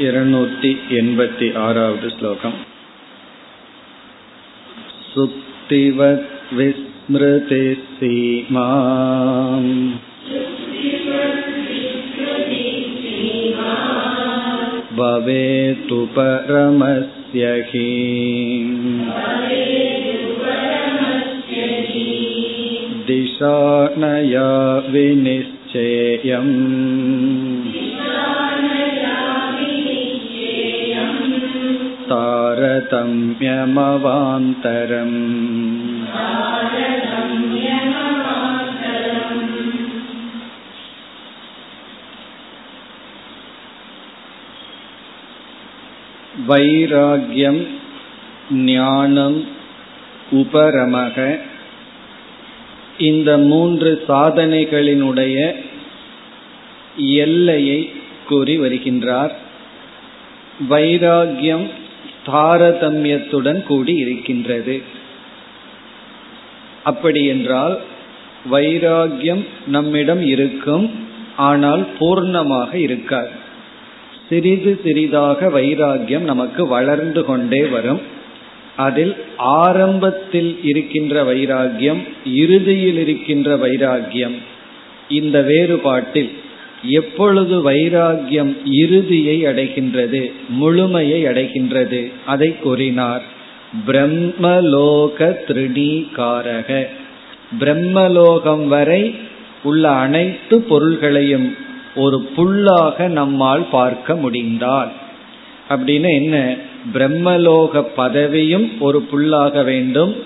णवति श्लोकम् सुप्तिवत् विस्मृते सीमा भवेतु परमस्य हि दिशा नया विनिश्चेयम् तारतम्यमवान्तरम् வைராகியம் ஞானம் உபரமக இந்த மூன்று சாதனைகளினுடைய எல்லையை கூறி வருகின்றார் வைராகியம் தாரதமியத்துடன் கூடி இருக்கின்றது அப்படி என்றால் வைராகியம் நம்மிடம் இருக்கும் ஆனால் பூர்ணமாக இருக்காது. சிறிது சிறிதாக வைராகியம் நமக்கு வளர்ந்து கொண்டே வரும். அதில் ஆரம்பத்தில் இருக்கின்ற வைராகியம் இறுதியில் இருக்கின்ற வைராகியம் இந்த வேறுபாட்டில் எப்பொழுது வைராகியம் இறுதியை அடைகின்றது முழுமையை அடைகின்றது அதை கூறினார். பிரம்மலோக திருடீகாரக. பிரம்மலோகம் வரை உள்ள அனைத்து பொருள்களையும் ஒரு புல்லாக நம்மால் பார்க்க முடிந்தால் அப்படின்னு என்ன? பிரம்மலோக பதவியும் ஒரு புல்லாக வேண்டும்.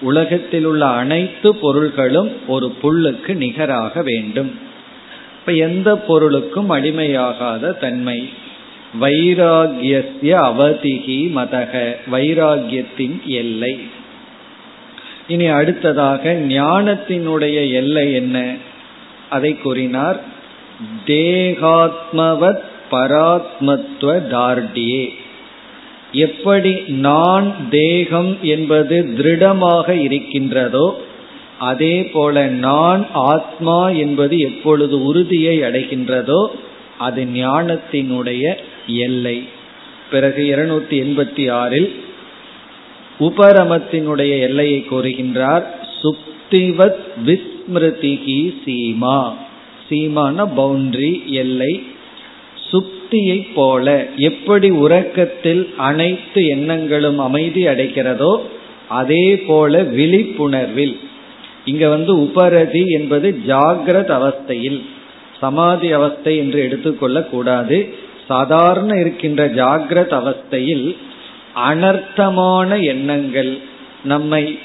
உலகத்தில் உள்ள அனைத்து பொருள்களும் ஒரு புல்லுக்கு நிகராக வேண்டும். இப்ப எந்த பொருளுக்கும் அடிமையாகாத தன்மை. வைராகிய அவதிகி மதக வைராகியத்தின் எல்லை. இனி அடுத்ததாக ஞானத்தினுடைய எல்லை என்ன? அதை கூறினார் தேகாத்மவத் பராத்மத்துவ தார்டியே. எப்படி நான் தேகம் என்பது திருடமாக இருக்கின்றதோ அதே போல நான் ஆத்மா என்பது எப்பொழுது உறுதியை அடைகின்றதோ அது ஞானத்தினுடைய எல்லை. பிறகு இருநூத்தி எண்பத்தி ஆறில் உபரமத்தினுடைய எல்லையை கூறுகின்றார் சுப்திவத் விஸ்மிருதிகி சீமா. சீமான பவுண்டரி எல்லை. சுப்தியை போல எப்படி உறக்கத்தில் அனைத்து எண்ணங்களும் அமைதி அடைக்கிறதோ அதே போல விழிப்புணர்வில் இங்க வந்து உபரதி என்பது ஜாகிரத அவஸ்தையில் சமாதி அவஸ்தை என்று எடுத்துக்கொள்ள கூடாது. சாதாரண இருக்கின்ற ஜாகிரத அவஸ்தையில் அனர்த்தமான எண்ணங்கள் நம்மை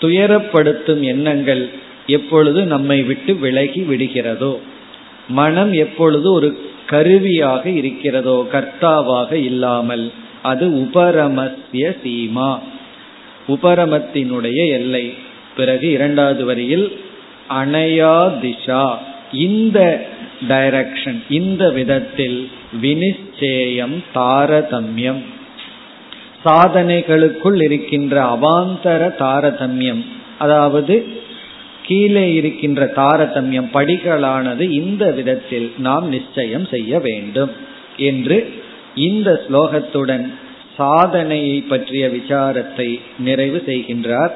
துயரப்படுத்தும் எண்ணங்கள் எப்பொழுது நம்மை விட்டு விலகி விடுகிறதோ மனம் எப்பொழுது ஒரு கருவியாக இருக்கிறதோ கர்த்தாவாக இல்லாமல் அது உபரமத்திய சீமா உபரமத்தினுடைய எல்லை. பிறகு இரண்டாவது வரியில் அணையா திஷா இந்த டைரக்ஷன் இந்த விதத்தில் வினிச்சேயம் தாரதமியம். சாதனைகளுக்குள் இருக்கின்ற அவாந்தர தாரதமியம் அதாவது கீழே இருக்கின்ற தாரதமியம் படிகளானது இந்த விதத்தில் நாம் நிச்சயம் செய்ய வேண்டும் என்று இந்த ஸ்லோகத்துடன் சாதனையை பற்றிய விசாரத்தை நிறைவு செய்கின்றார்.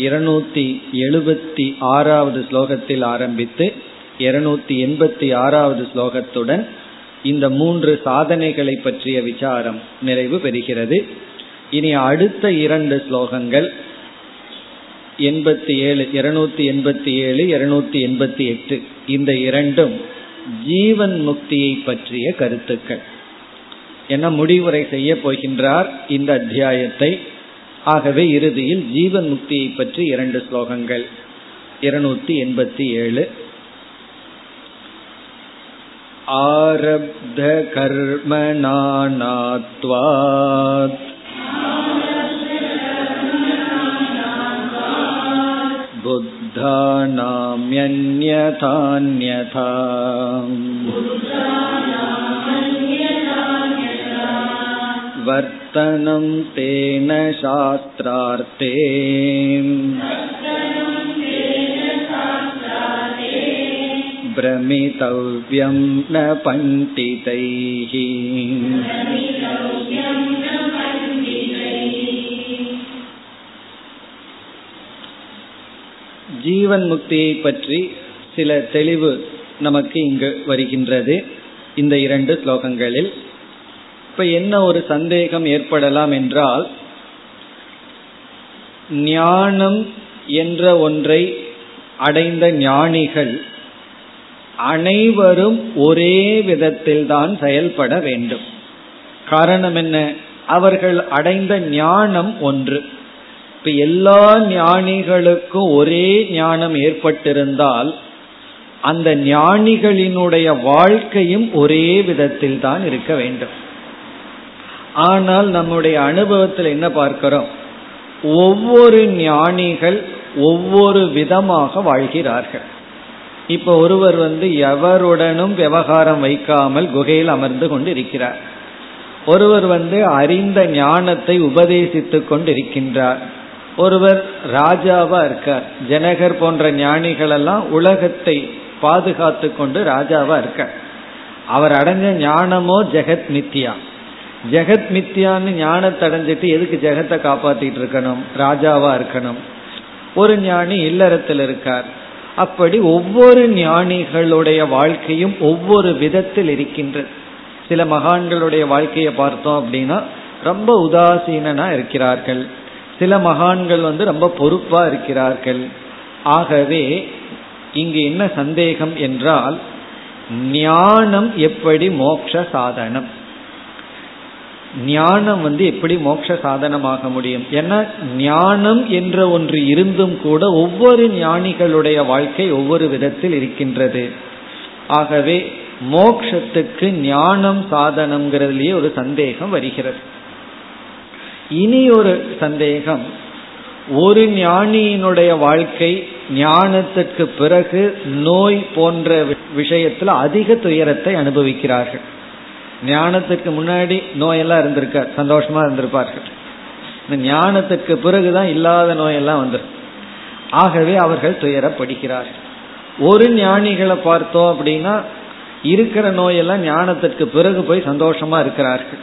இருநூத்தி எழுபத்தி ஆறாவது ஸ்லோகத்தில் ஆரம்பித்து இருநூத்தி எண்பத்தி ஆறாவது ஸ்லோகத்துடன் இந்த மூன்று சாதனைகளை பற்றிய விசாரம் நிறைவு பெறுகிறது. இனி அடுத்த இரண்டு ஸ்லோகங்கள் எண்பத்தி ஏழு இருநூத்தி எண்பத்தி ஏழு இருநூத்தி எண்பத்தி எட்டு. இந்த இரண்டும் ஜீவன் முக்தியை பற்றிய கருத்துக்கள். என முடிவுரை செய்ய போகின்றார் இந்த அத்தியாயத்தை? ஆகவே இறுதியில் ஜீவன் முக்தியை பற்றி இரண்டு ஸ்லோகங்கள் இருநூத்தி எண்பத்தி ஏழு ஆரப்த கர்மணாத்வாத் बुद्धानाम्यन्यथान्यथा वर्तनं तेन शास्त्रार्थे भ्रमितव्यं न पण्डितैः ஜீவன் முக்தியை பற்றி சில தெளிவு நமக்கு இங்கு வருகின்றது இந்த இரண்டு ஸ்லோகங்களில் இப்ப என்ன ஒரு சந்தேகம் ஏற்படலாம் என்றால் ஞானம் என்ற ஒன்றை அடைந்த ஞானிகள் அனைவரும் ஒரே விதத்தில் தான் செயல்பட வேண்டும். காரணம் என்ன? அவர்கள் அடைந்த ஞானம் ஒன்று. இப்ப எல்லா ஞானிகளுக்கும் ஒரே ஞானம் ஏற்பட்டிருந்தால் அந்த ஞானிகளினுடைய வாழ்க்கையும் ஒரே விதத்தில் தான் இருக்க வேண்டும். ஆனால் நம்முடைய அனுபவத்தில் என்ன பார்க்கிறோம்? ஒவ்வொரு ஞானிகள் ஒவ்வொரு விதமாக வாழ்கிறார்கள். இப்ப ஒருவர் வந்து எவருடனும் விவகாரம் வைக்காமல் குகையில் அமர்ந்து கொண்டு இருக்கிறார் ஒருவர் வந்து அறிந்த ஞானத்தை உபதேசித்துக் கொண்டிருக்கின்றார். ஒருவர் ராஜாவா இருக்கார். ஜனகர் போன்ற ஞானிகள் எல்லாம் உலகத்தை பாதுகாத்து கொண்டு ராஜாவா இருக்கார். அவர் அடைஞ்ச ஞானமோ ஜெகத் மித்தியா. ஜெகத் மித்தியான்னு ஞானத்தை அடைஞ்சிட்டு எதுக்கு ஜெகத்தை காப்பாத்திட்டு இருக்கணும்? ராஜாவா இருக்கணும். ஒரு ஞானி இல்லறத்தில் இருக்கார். அப்படி ஒவ்வொரு ஞானிகளுடைய வாழ்க்கையும் ஒவ்வொரு விதத்தில் இருக்கின்றது சில மகான்களுடைய வாழ்க்கையை பார்த்தோம் அப்படின்னா ரொம்ப உதாசீனா இருக்கிறார்கள். சில மகான்கள் வந்து ரொம்ப பொறுப்பா இருக்கிறார்கள். ஆகவே இங்கு என்ன சந்தேகம் என்றால் ஞானம் எப்படி மோக்ஷ சாதனம்? ஞானம் வந்து எப்படி மோட்ச சாதனமாக முடியும்? ஏன்னா ஞானம் என்ற ஒன்று இருந்தும் கூட ஒவ்வொரு ஞானிகளுடைய வாழ்க்கை ஒவ்வொரு விதத்தில் இருக்கின்றது. ஆகவே மோக்ஷத்துக்கு ஞானம் சாதனம்ங்கிறதுலயே ஒரு சந்தேகம் வருகிறது. இனி ஒரு சந்தேகம். ஒரு ஞானியினுடைய வாழ்க்கை ஞானத்துக்கு பிறகு நோய் போன்ற விஷயத்தில் அதிக துயரத்தை அனுபவிக்கிறார்கள். ஞானத்துக்கு முன்னாடி நோயெல்லாம் இருந்திருக்கார். சந்தோஷமா இருந்திருப்பார்கள். இந்த ஞானத்துக்கு பிறகுதான் இல்லாத நோயெல்லாம் வந்துடும் ஆகவே அவர்கள் துயரப்படுகிறார்கள். ஒரு ஞானிகளை பார்த்தோம் அப்படின்னா இருக்கிற நோயெல்லாம் ஞானத்திற்கு பிறகு போய் சந்தோஷமா இருக்கிறார்கள்.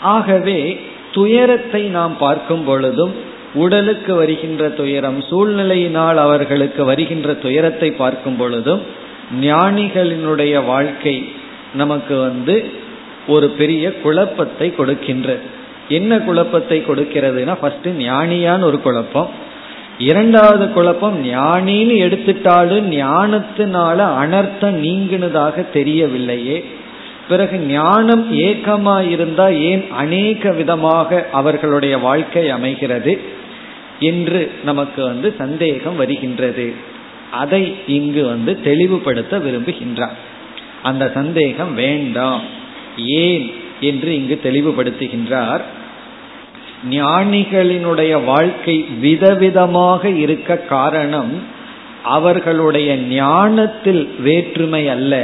ஆகவே துயரத்தை நாம் பார்க்கும் பொழுதும் உடலுக்கு வருகின்ற துயரம் சூழ்நிலையினால் அவர்களுக்கு வருகின்ற துயரத்தை பார்க்கும் பொழுதும் ஞானிகளினுடைய வாழ்க்கை நமக்கு வந்து ஒரு பெரிய குழப்பத்தை கொடுக்கின்றது என்ன குழப்பத்தை கொடுக்கிறதுனா ஃபர்ஸ்ட் ஞானியான்னு ஒரு குழப்பம். இரண்டாவது குழப்பம் ஞானின்னு எடுத்துட்டாலும் ஞானத்தினால அனர்த்தம் நீங்கினதாக தெரியவில்லையே. பிறகு ஞானம் ஏக்கமா இருந்தா ஏன் அநேக விதமாக அவர்களுடைய வாழ்க்கை அமைகிறது? என்று நமக்கு வந்து சந்தேகம் வருகின்றது. அதை இங்கு வந்து தெளிவுபடுத்த விரும்புகின்றார். அந்த சந்தேகம் வேண்டாம். ஏன் என்று இங்கு தெளிவுபடுத்துகின்றார். ஞானிகளினுடைய வாழ்க்கை விதவிதமாக இருக்க காரணம் அவர்களுடைய ஞானத்தில் வேற்றுமை அல்ல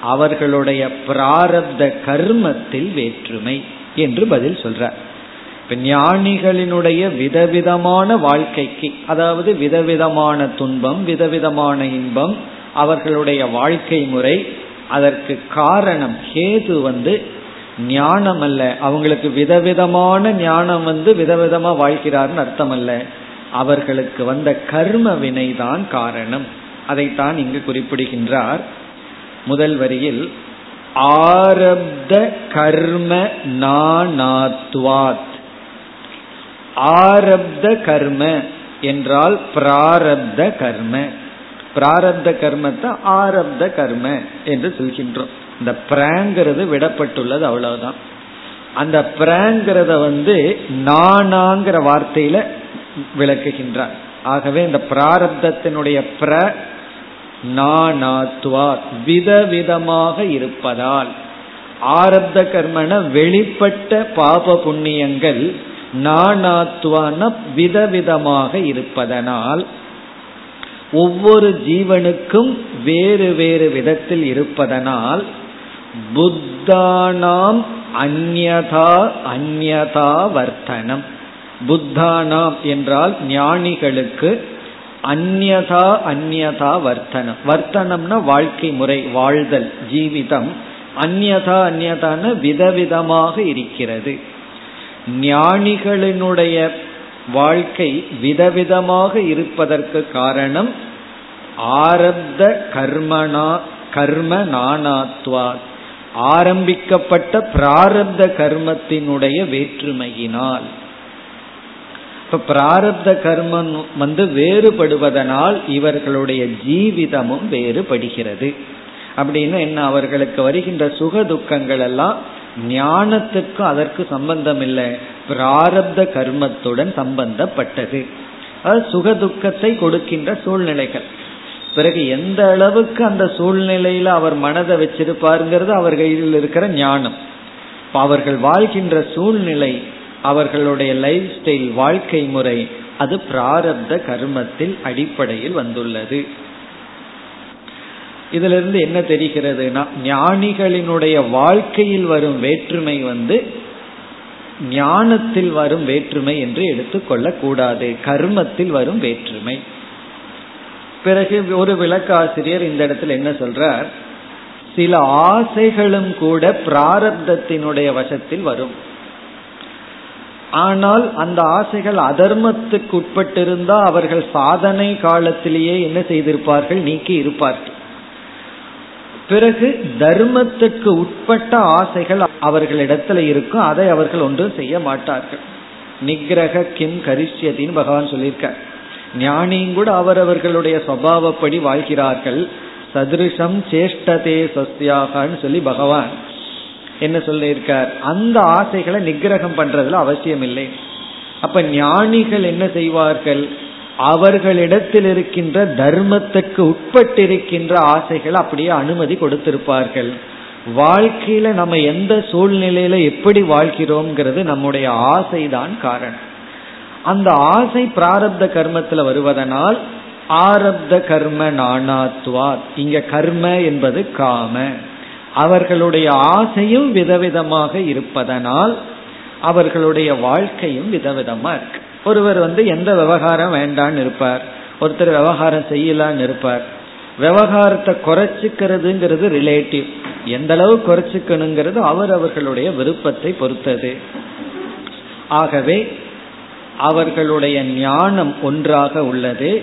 அவர்களுடைய பிராரப்த கர்மத்தில் வேற்றுமை என்று பதில் சொல்றார். இப்ப ஞானிகளினுடைய விதவிதமான வாழ்க்கைக்கு அதாவது விதவிதமான துன்பம் விதவிதமான இன்பம் அவர்களுடைய வாழ்க்கை முறை அதற்கு காரணம் ஹேது வந்து ஞானம் அல்ல அவங்களுக்கு விதவிதமான ஞானம் வந்து விதவிதமா வாழ்கிறார்னு அர்த்தம் அல்ல அவர்களுக்கு வந்த கர்ம வினைதான் காரணம். அதைத்தான் இங்கு குறிப்பிடுகின்றார். முதல் வரியில் ஆரப்த கர்ம நானாத்வாத் ஆரப்த கர்ம என்றால் பிராரப்த கர்ம. பிராரப்த கர்மத்தை ஆரப்த கர்ம என்று சொல்கின்றோம். இந்த பிராங்கிறது விடப்பட்டுள்ளது அவ்வளவுதான். அந்த பிராங்கிறத வந்து நானாங்கிற வார்த்தையில விளக்குகின்றார். ஆகவே இந்த பிராரப்தத்தினுடைய பிர நானாத்வா விதவிதமாக இருப்பதால் ஆரப்த கர்மன வெளிப்பட்ட பாப புண்ணியங்கள் நானாத்வான விதவிதமாக இருப்பதனால் ஒவ்வொரு ஜீவனுக்கும் வேறு வேறு விதத்தில் இருப்பதனால் புத்தானாம் அந்யதா அந்யதா வர்த்தனம். புத்தானாம் என்றால் ஞானிகளுக்கு அந்யதா அந்யதா வர்த்தனம். வர்த்தனம்னா வாழ்க்கை முறை வாழ்தல் ஜீவிதம். அந்யதா அந்யதான விதவிதமாக இருக்கிறது. ஞானிகளினுடைய வாழ்க்கை விதவிதமாக இருப்பதற்கு காரணம் ஆரப்த கர்மனா கர்ம நானாத்வா ஆரம்பிக்கப்பட்ட பிராரப்த கர்மத்தினுடைய வேற்றுமையினால். இப்ப பிராரப்த கர்மம் வந்து வேறுபடுவதனால் இவர்களுடைய ஜீவிதமும் வேறுபடுகிறது. அப்படின்னு என்ன அவர்களுக்கு வருகின்ற சுக துக்கங்கள் எல்லாம் ஞானத்துக்கும் அதற்கு சம்பந்தம் இல்லை பிராரப்த கர்மத்துடன் சம்பந்தப்பட்டது. அது சுக துக்கத்தை கொடுக்கின்ற சூழ்நிலைகள். பிறகு எந்த அளவுக்கு அந்த சூழ்நிலையில அவர் மனதை வச்சிருப்பாருங்கிறது அவர் கையில் இருக்கிற ஞானம். அவர்கள் வாழ்கின்ற சூழ்நிலை அவர்களுடைய லைஃப் ஸ்டைல் வாழ்க்கை முறை அது பிராரப்த கர்மத்தில் அடிப்படையில் வந்துள்ளது. இதுல இருந்து என்ன தெரிகிறதுனா ஞானிகளினுடைய வாழ்க்கையில் வரும் வேற்றுமை வந்து ஞானத்தில் வரும் வேற்றுமை என்று எடுத்துக்கொள்ள கூடாது கர்மத்தில் வரும் வேற்றுமை. பிறகு ஒரு விளக்காசிரியர் இந்த இடத்துல என்ன சொல்றார்? சில ஆசைகளும் கூட பிராரப்தத்தினுடைய வசத்தில் வரும். ஆனால் அந்த ஆசைகள் அதர்மத்துக்கு உட்பட்டிருந்தா அவர்கள் சாதனை காலத்திலேயே என்ன செய்திருப்பார்கள்? நீக்கி இருப்பார்கள். பிறகு தர்மத்துக்கு உட்பட்ட ஆசைகள் அவர்களிடத்துல இருக்கும் அதை அவர்கள் ஒன்றும் செய்ய மாட்டார்கள். நிகிரக கிம் கரிஷ்யத்தின்னு பகவான் சொல்லியிருக்க ஞானியும் கூட அவரவர்களுடைய சுவாவப்படி வாழ்கிறார்கள். சதிருஷம் சேஷ்டதே சஸ்தியாகன்னு சொல்லி பகவான் என்ன சொல்லியிருக்கார்? அந்த ஆசைகளை நிகிரகம் பண்றதுல அவசியம் இல்லை அப்ப ஞானிகள் என்ன செய்வார்கள்? அவர்களிடத்தில் இருக்கின்ற தர்மத்துக்கு உட்பட்டிருக்கின்ற ஆசைகள் அப்படியே அனுமதி கொடுத்திருப்பார்கள். வாழ்க்கையில நம்ம எந்த சூழ்நிலையில எப்படி வாழ்கிறோம்ங்கிறது நம்முடைய ஆசைதான் காரணம். அந்த ஆசை பிராரப்த கர்மத்தில் வருவதனால் ஆரப்த கர்ம நானாத்வா இங்க கர்ம என்பது காம. அவர்களுடைய ஆசையும் விதவிதமாக இருப்பதனால் அவர்களுடைய வாழ்க்கையும் விதவிதமா இருக்கு. ஒருவர் வந்து எந்த விவகாரம் வேண்டான்னு இருப்பார். ஒருத்தர் விவகாரம் செய்யலான்னு இருப்பார். விவகாரத்தை குறைச்சிக்கிறதுங்கிறது ரிலேட்டிவ் எந்த அளவு குறைச்சிக்கணுங்கிறது அவர் அவர்களுடைய விருப்பத்தை பொறுத்தது. ஆகவே அவர்களுடைய ஞானம் ஒன்றாக உள்ளது.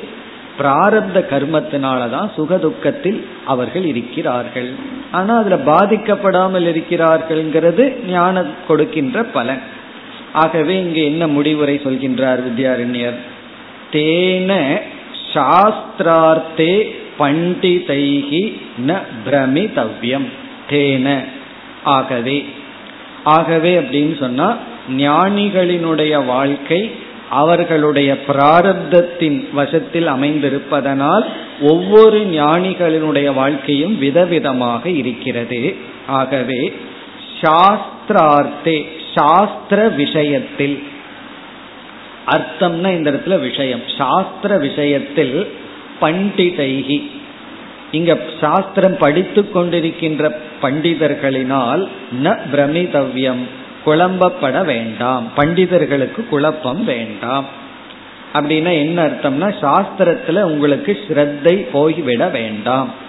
பிராரப்த கர்மத்தினாலதான் சுகதுக்கத்தில் அவர்கள் இருக்கிறார்கள். ஆனா அதுல பாதிக்கப்படாமல் இருக்கிறார்கள்ங்கிறது ஞானம் கொடுக்கின்ற பலன். ஆகவே இங்கே என்ன முடிவுரை சொல்கின்றார் வித்யாரண்யர்? தேன சாஸ்திரார்த்தே பண்டிதைகி ந பிரமிதவ்யம். தேன. ஆகவே ஆகவே அப்படின்னு சொன்னா ஞானிகளினுடைய வாழ்க்கை அவர்களுடைய பிராரப்தத்தின் வசத்தில் அமைந்திருப்பதனால் ஒவ்வொரு ஞானிகளினுடைய வாழ்க்கையும் விதவிதமாக இருக்கிறது. ஆகவே சாஸ்திரார்த்தே சாஸ்திர விஷயத்தில். அர்த்தம்னா இந்த இடத்துல விஷயம். சாஸ்திர விஷயத்தில் பண்டிதைகி. இங்க சாஸ்திரம் படித்து கொண்டிருக்கின்ற பண்டிதர்களினால் ந பிரமிதவ்யம் குழம்பப்பட வேண்டாம். பண்டிதர்களுக்கு குழப்பம் வேண்டாம். அப்படின்னா என்ன அர்த்தம்னா சாஸ்திரத்துல உங்களுக்கு ஸ்ரத்தை போய்விட வேண்டாம்.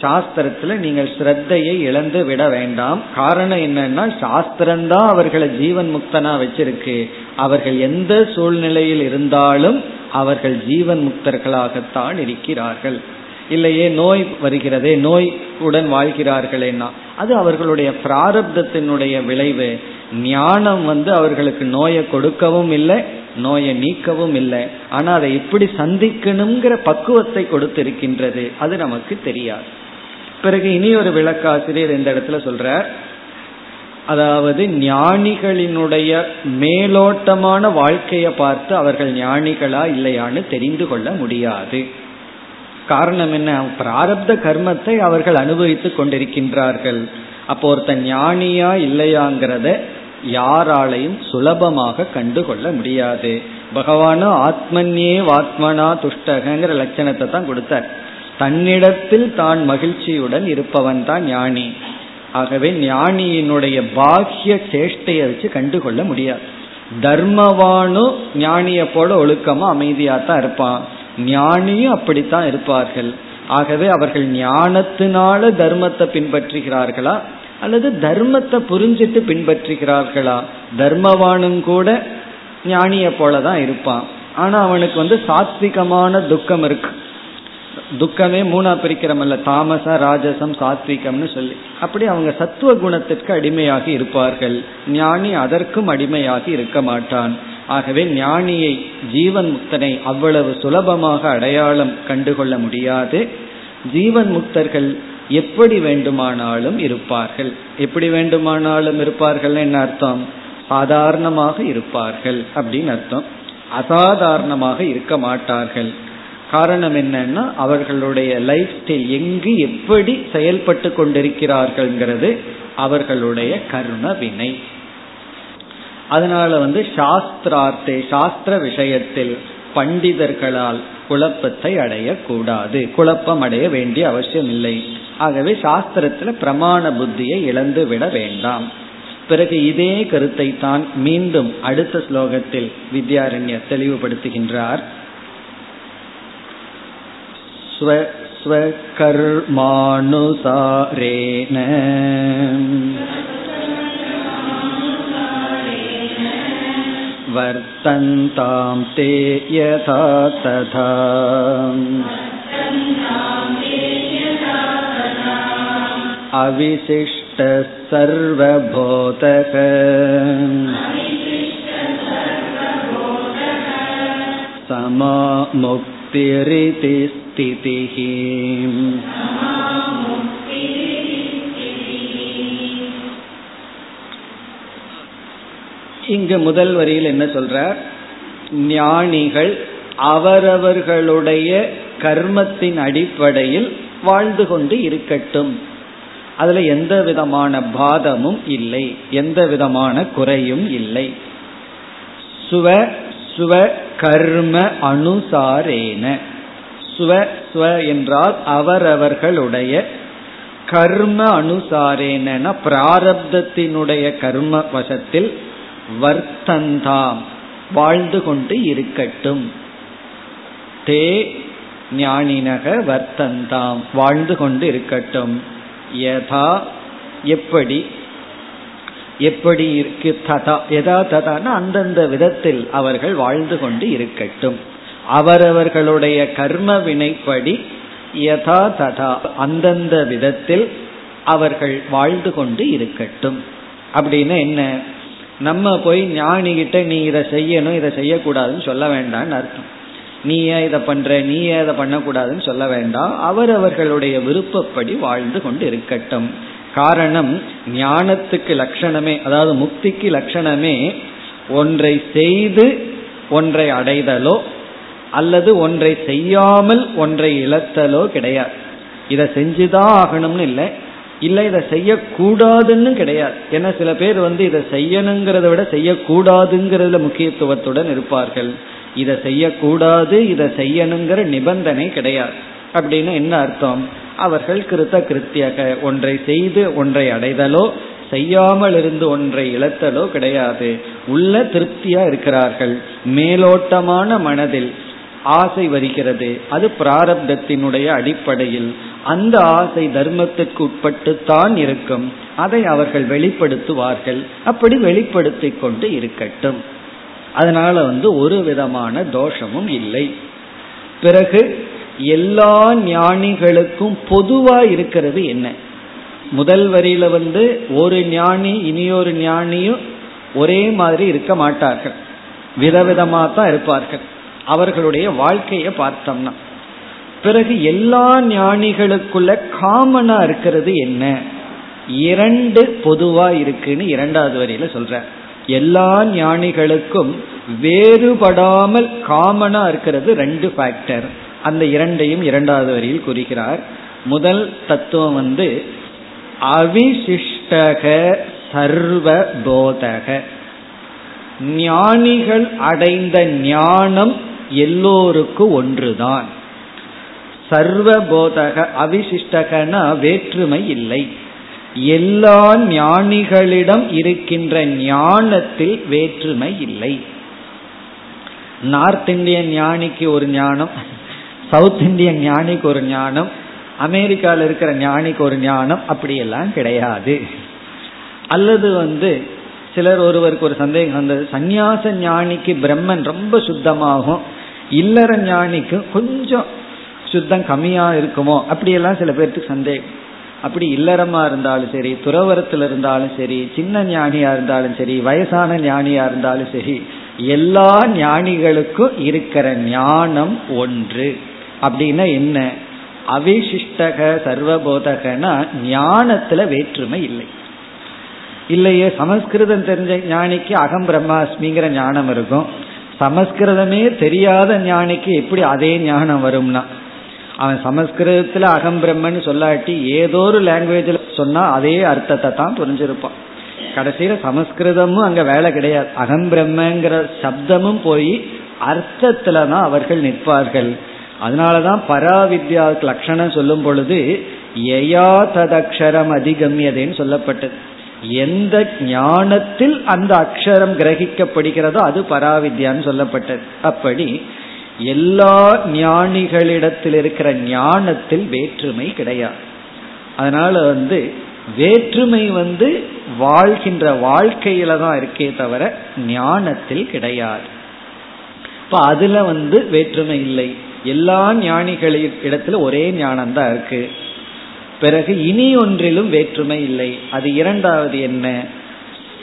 சாஸ்திரத்துல நீங்கள் ஸ்ரத்தையை இழந்து விட வேண்டாம். காரணம் என்னன்னா சாஸ்திரம்தான் அவர்களை ஜீவன் முக்தனா வச்சிருக்கு. அவர்கள் எந்த சூழ்நிலையில் இருந்தாலும் அவர்கள் ஜீவன் முக்தர்களாகத்தான் இருக்கிறார்கள். இல்லையே நோய் வருகிறதே நோய் உடன் வாழ்கிறார்களேன்னா. அது அவர்களுடைய பிராரப்தத்தினுடைய விளைவு. ஞானம் வந்து அவர்களுக்கு நோயை கொடுக்கவும் இல்லை நோயை நீக்கவும் இல்லை. ஆனால் அதை எப்படி சந்திக்கணுங்கிற பக்குவத்தை கொடுத்திருக்கின்றது அது நமக்கு தெரியாது. பிறகு இனி ஒரு விளக்காசிரியர் இந்த இடத்துல சொல்றார். அதாவது ஞானிகளினுடைய மேலோட்டமான வாழ்க்கையை பார்த்து அவர்கள் ஞானிகளா இல்லையான்னு தெரிந்து கொள்ள முடியாது. காரணம் என்ன? பிராரப்த கர்மத்தை அவர்கள் அனுபவித்துக் கொண்டிருக்கின்றார்கள். அப்போ ஒருத்தன் ஞானியா இல்லையாங்கிறத யாராலையும் சுலபமாக கண்டுகொள்ள முடியாது. பகவானும் ஆத்மன்யே வாத்மனா துஷ்டகங்கிற லட்சணத்தை தான் கொடுத்தார். தன்னிடத்தில் தான் மகிழ்ச்சியுடன் இருப்பவன் தான் ஞானி. ஆகவே ஞானியினுடைய பாக்கிய சேஷ்டையை வச்சு கண்டுகொள்ள முடியாது. தர்மவானு ஞானிய போல ஒழுக்கமா அமைதியா தான் இருப்பான். ஞானியும் அப்படித்தான் இருப்பார்கள். ஆகவே அவர்கள் ஞானத்தினால தர்மத்தை பின்பற்றுகிறார்களா? அல்லது தர்மத்தை புரிஞ்சிட்டு பின்பற்றுகிறார்களா? தர்மவானும் கூட ஞானிய போலதான் இருப்பான். ஆனா அவனுக்கு வந்து சாத்விகமான துக்கம் இருக்கு. துக்கமே மூணா பிரிக்கிறமல்ல தாமச ராஜசம் சாத்விகம்னு சொல்லி. அப்படி அவங்க சத்துவ குணத்திற்கு அடிமையாகி இருப்பார்கள். ஞானி அதற்கும் அடிமையாகி இருக்க மாட்டான். ஆகவே ஞானியை ஜீவன் முக்தனை அவ்வளவு சுலபமாக அடையாளம் கண்டுகொள்ள முடியாது. ஜீவன் முக்தர்கள் எப்படி வேண்டுமானாலும் இருப்பார்கள். எப்படி வேண்டுமானாலும் இருப்பார்கள் என்ன அர்த்தம்? சாதாரணமாக இருப்பார்கள் அப்படின்னு அர்த்தம். அசாதாரணமாக இருக்க மாட்டார்கள். காரணம் என்னன்னா அவர்களுடைய லைஃப் ஸ்டைல் எங்கு எப்படி செயல்பட்டு கொண்டிருக்கிறார்கள்ங்கிறது அவர்களுடைய கர்ம வினை. அதனால வந்து சாஸ்திரார்த்தே சாஸ்திர விஷயத்தில் பண்டிதர்களால் குழப்பத்தை அடையக்கூடாது. குழப்பம் அடைய வேண்டிய அவசியம் இல்லை. ஆகவே சாஸ்திரத்துல பிரமாண புத்தியை இழந்து விட வேண்டாம். பிறகு இதே கருத்தை தான் மீண்டும் அடுத்த ஸ்லோகத்தில் வித்யாரண்யர் தெளிவுபடுத்துகின்றார். स्वकर्मानुसारेण वर्तन्तां ते यथा तथा अविशिष्टः सर्वबोधक முக்திரிதி ஸ்திதிஹி இங்கு முதல் வரியில் என்ன சொல்றார்? ஞானிகள் அவரவர்களுடைய கர்மத்தின் அடிப்படையில் வாழ்ந்து கொண்டு இருக்கட்டும். அதுல எந்த விதமான பாதமும் இல்லை எந்த விதமான குறையும் இல்லை. சுவ சுவ கர்ம அனுசாரேன. சுவ ஸ்வ என்றால் அவரவர்களுடைய கர்ம அனுசாரேன பிராரப்தத்தினுடைய கர்ம வசத்தில் வர்த்தந்தாம். வாழ்ந்து கொண்டு இருக்கட்டும். தே ஞானினக வர்த்தந்தாம். வாழ்ந்து கொண்டு இருக்கட்டும். யதா எப்படி? எப்படி இருக்கு ததா எதா ததான அந்தந்த விதத்தில் அவர்கள் வாழ்ந்து கொண்டு இருக்கட்டும். அவரவர்களுடைய கர்ம வினைப்படி யதா ததா அந்தந்த விதத்தில் அவர்கள் வாழ்ந்து கொண்டு இருக்கட்டும். அப்படின்னு என்ன? நம்ம போய் ஞானிகிட்ட நீ இதை செய்யணும் இதை செய்யக்கூடாதுன்னு சொல்ல வேண்டாம்னு அர்த்தம். நீ ஏன் இதை பண்ற நீ ஏன் இதை பண்ணக்கூடாதுன்னு சொல்ல வேண்டாம். அவரவர்களுடைய விருப்பப்படி வாழ்ந்து கொண்டு இருக்கட்டும். காரணம் ஞானத்துக்கு லட்சணமே அதாவது முக்திக்கு லட்சணமே ஒன்றை செய்து ஒன்றை அடைதலோ அல்லது ஒன்றை செய்யாமல் ஒன்றை இழத்தலோ கிடையாது. இதை செஞ்சுதான் ஆகணும்னு இல்லை. இல்லை இதை செய்யக்கூடாதுன்னு கிடையாது. ஏன்னா சில பேர் வந்து இதை செய்யணுங்கிறத விட செய்யக்கூடாதுங்கிறதுல முக்கியத்துவத்துடன் இருப்பார்கள். இதை செய்யக்கூடாது இதை செய்யணுங்கிற நிபந்தனை கிடையாது. அப்படின்னு என்ன அர்த்தம்? அவர்கள் கிருத்த கிருத்தியக ஒன்றை செய்து ஒன்றை அடைதலோ செய்யாமல் இருந்து ஒன்றை இழத்தலோ கிடையாது. உள்ள திருப்தியா இருக்கிறார்கள். மேலோட்டமான மனதில் ஆசை வருகிறது. அது பிராரப்தத்தினுடைய அடிப்படையில். அந்த ஆசை தர்மத்திற்கு உட்பட்டுத்தான் இருக்கும். அதை அவர்கள் வெளிப்படுத்துவார்கள். அப்படி வெளிப்படுத்தி கொண்டு இருக்கட்டும். அதனால வந்து ஒரு விதமான தோஷமும் இல்லை. பிறகு எல்லா ஞானிகளுக்கும் பொதுவா இருக்கிறது என்ன? முதல் வரியில வந்து ஒரு ஞானி இனியொரு ஞானியும் ஒரே மாதிரி இருக்க மாட்டார்கள். விதவிதமாக தான் இருப்பார்கள். அவர்களுடைய வாழ்க்கையை பார்த்தோம்னா. பிறகு எல்லா ஞானிகளுக்குள்ள காமனா இருக்கிறது என்ன? இரண்டு பொதுவா இருக்குன்னு இரண்டாவது வரியில சொல்ற. எல்லா ஞானிகளுக்கும் வேறுபடாமல் காமனா இருக்கிறது ரெண்டு ஃபேக்டர் அந்த இரண்டையும் இரண்டாவது வரியில் குறிக்கிறார். முதல் தத்துவம் வந்து அவிசிஷ்டக சர்வ போதக. ஞானிகள் அடைந்த ஞானம் எல்லோருக்கும் ஒன்றுதான். சர்வ போதக அவிசிஷ்டகனா வேற்றுமை இல்லை. எல்லா ஞானிகளிடம் இருக்கின்ற ஞானத்தில் வேற்றுமை இல்லை. நார்த் இந்தியன் ஞானிக்கு ஒரு ஞானம். சவுத் இந்தியன் ஞானிக்கு ஒரு ஞானம் அமெரிக்காவில் இருக்கிற ஞானிக்கு ஒரு ஞானம் அப்படியெல்லாம் கிடையாது. அல்லது வந்து சிலர் ஒருவருக்கு ஒரு சந்தேகம் வந்தது சந்நியாச ஞானிக்கு பிரம்மன் ரொம்ப சுத்தமாகும் இல்லற ஞானிக்கு கொஞ்சம் சுத்தம் கம்மியா இருக்குமோ அப்படியெல்லாம் சில பேர்த்துக்கு சந்தேகம். அப்படி இல்லறமா இருந்தாலும் சரி துறவரத்தில் இருந்தாலும் சரி சின்ன ஞானியா இருந்தாலும் சரி வயசான ஞானியா இருந்தாலும் சரி எல்லா ஞானிகளுக்கும் இருக்கிற ஞானம் ஒன்று. அப்படின்னா என்ன? அவிசிஷ்டக சர்வபோதகனா ஞானத்துல வேற்றுமை இல்லை. இல்லையே சமஸ்கிருதம் தெரிஞ்ச ஞானிக்கு அகம் பிரம்மாஸ்மிங்கிற ஞானம் இருக்கும். சமஸ்கிருதமே தெரியாத ஞானிக்கு எப்படி அதே ஞானம் வரும்னா? அவன் சமஸ்கிருதத்துல அகம் பிரம்மன்னு சொல்லாட்டி ஏதோ ஒரு லாங்குவேஜில் சொன்னா அதே அர்த்தத்தை தான் புரிஞ்சிருப்பான். கடைசியில சமஸ்கிருதமும் அங்க வேலை கிடையாது. அகம் பிரம்மங்கிற சப்தமும் போய் அர்த்தத்துல தான் அவர்கள் நிற்பார்கள். அதனாலதான் பராவித்யாவுக்கு லட்சணம் சொல்லும் பொழுது எயா ததக்ஷரம் அதிகமியதேன்னு சொல்லப்பட்டது. எந்த ஞானத்தில் அந்த அக்ஷரம் கிரகிக்கப்படுகிறதோ அது பராவித்யான்னு சொல்லப்பட்டது. அப்படி எல்லா ஞானிகளிடத்தில் இருக்கிற ஞானத்தில் வேற்றுமை கிடையாது. அதனால வந்து வேற்றுமை வந்து வாழ்கின்ற வாழ்க்கையில தான் இருக்கே தவிர ஞானத்தில் கிடையாது. இப்ப அதுல வந்து வேற்றுமை இல்லை. எல்லா ஞானிகளின் இடத்துல ஒரே ஞானம் தான் இருக்கு. பிறகு இனி ஒன்றிலும் வேற்றுமை இல்லை. அது இரண்டாவது என்ன?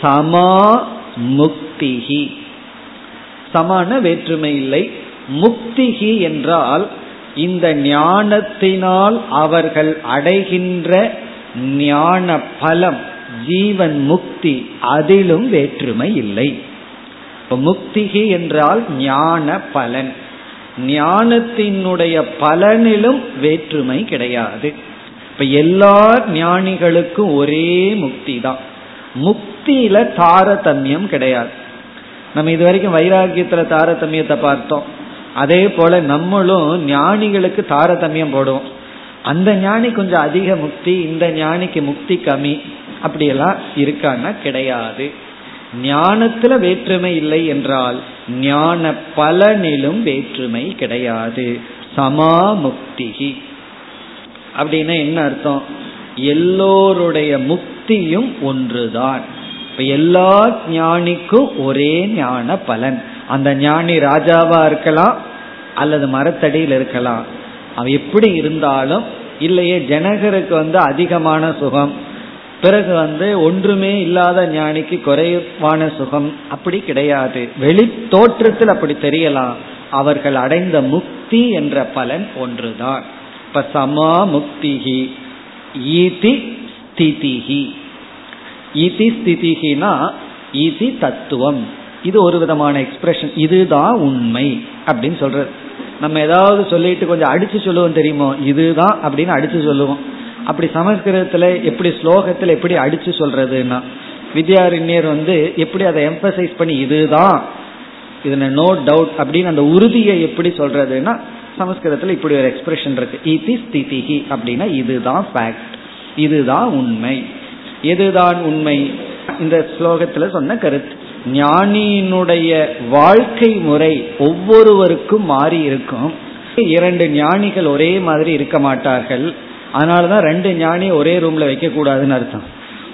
சமா முக்திகி சமான வேற்றுமை இல்லை. முக்திகி என்றால் இந்த ஞானத்தினால் அவர்கள் அடைகின்ற ஞான பலம் ஜீவன் முக்தி அதிலும் வேற்றுமை இல்லை. முக்திகி என்றால் ஞான பலன். ஞானத்தினுடைய பலனிலும் வேற்றுமை கிடையாது. இப்ப எல்லா ஞானிகளுக்கும் ஒரே முக்தி தான் முக்தியில தாரதமியம் கிடையாது. நம்ம இது வரைக்கும் வைராகியத்துல தாரதமியத்தை பார்த்தோம். அதே போல நம்மளும் ஞானிகளுக்கு தாரதமியம் போடுவோம். அந்த ஞானி கொஞ்சம் அதிக முக்தி இந்த ஞானிக்கு முக்தி கம்மி அப்படியெல்லாம் இருக்கான்னா கிடையாது. ஞானத்துல வேற்றுமை இல்லை என்றால் ஞான பலனிலும் வேற்றுமை கிடையாது. சமா முக்திகி அப்படின்னா என்ன அர்த்தம்? எல்லோருடைய முக்தியும் ஒன்றுதான். இப்ப எல்லா ஞானிக்கும் ஒரே ஞான பலன். அந்த ஞானி ராஜாவா இருக்கலாம் அல்லது மரத்தடியில் இருக்கலாம். அவன் எப்படி இருந்தாலும் இல்லையே ஜனகருக்கு வந்து அதிகமான சுகம். பிறகு வந்து ஒன்றுமே இல்லாத ஞானிக்கு குறைவான சுகம் அப்படி கிடையாது. வெளி தோற்றத்தில் அப்படி தெரியலாம். அவர்கள் அடைந்த முக்தி என்ற பலன் ஒன்றுதான். இப்ப சமா முக்திகி ஈதி ஸ்திதிகி இதி ஸ்திதிகினா இதி தத்துவம். இது ஒரு விதமான எக்ஸ்பிரஷன் இதுதான் உண்மை அப்படின்னு சொல்றது. நம்ம ஏதாவது சொல்லிட்டு கொஞ்சம் அடிச்சு சொல்லுவோம் தெரியுமோ? இதுதான் அப்படின்னு அடிச்சு சொல்லுவோம். அப்படி சமஸ்கிருதத்துல எப்படி ஸ்லோகத்துல எப்படி அடிச்சு சொல்றதுன்னா வித்யாரண்யர் வந்து எப்படி அதை எம்பசைஸ் பண்ணி இதுதான் இதுல நோ டவுட் அப்படின்னு அந்த உறுதியை எப்படி சொல்றதுன்னா சமஸ்கிருதத்துல இப்படி ஒரு எக்ஸ்பிரஷன் இருக்கு. இதி ஸ்திதிகி அப்படின்னா இதுதான் ஃபேக்ட் இதுதான் உண்மை. எதுதான் உண்மை? இந்த ஸ்லோகத்துல சொன்ன கருத்து. ஞானியினுடைய வாழ்க்கை முறை ஒவ்வொருவருக்கும் மாறி இருக்கும். இரண்டு ஞானிகள் ஒரே மாதிரி இருக்க மாட்டார்கள். அதனாலதான் ரெண்டு ஞானி ஒரே ரூம்ல வைக்க கூடாதுன்னு அர்த்தம்.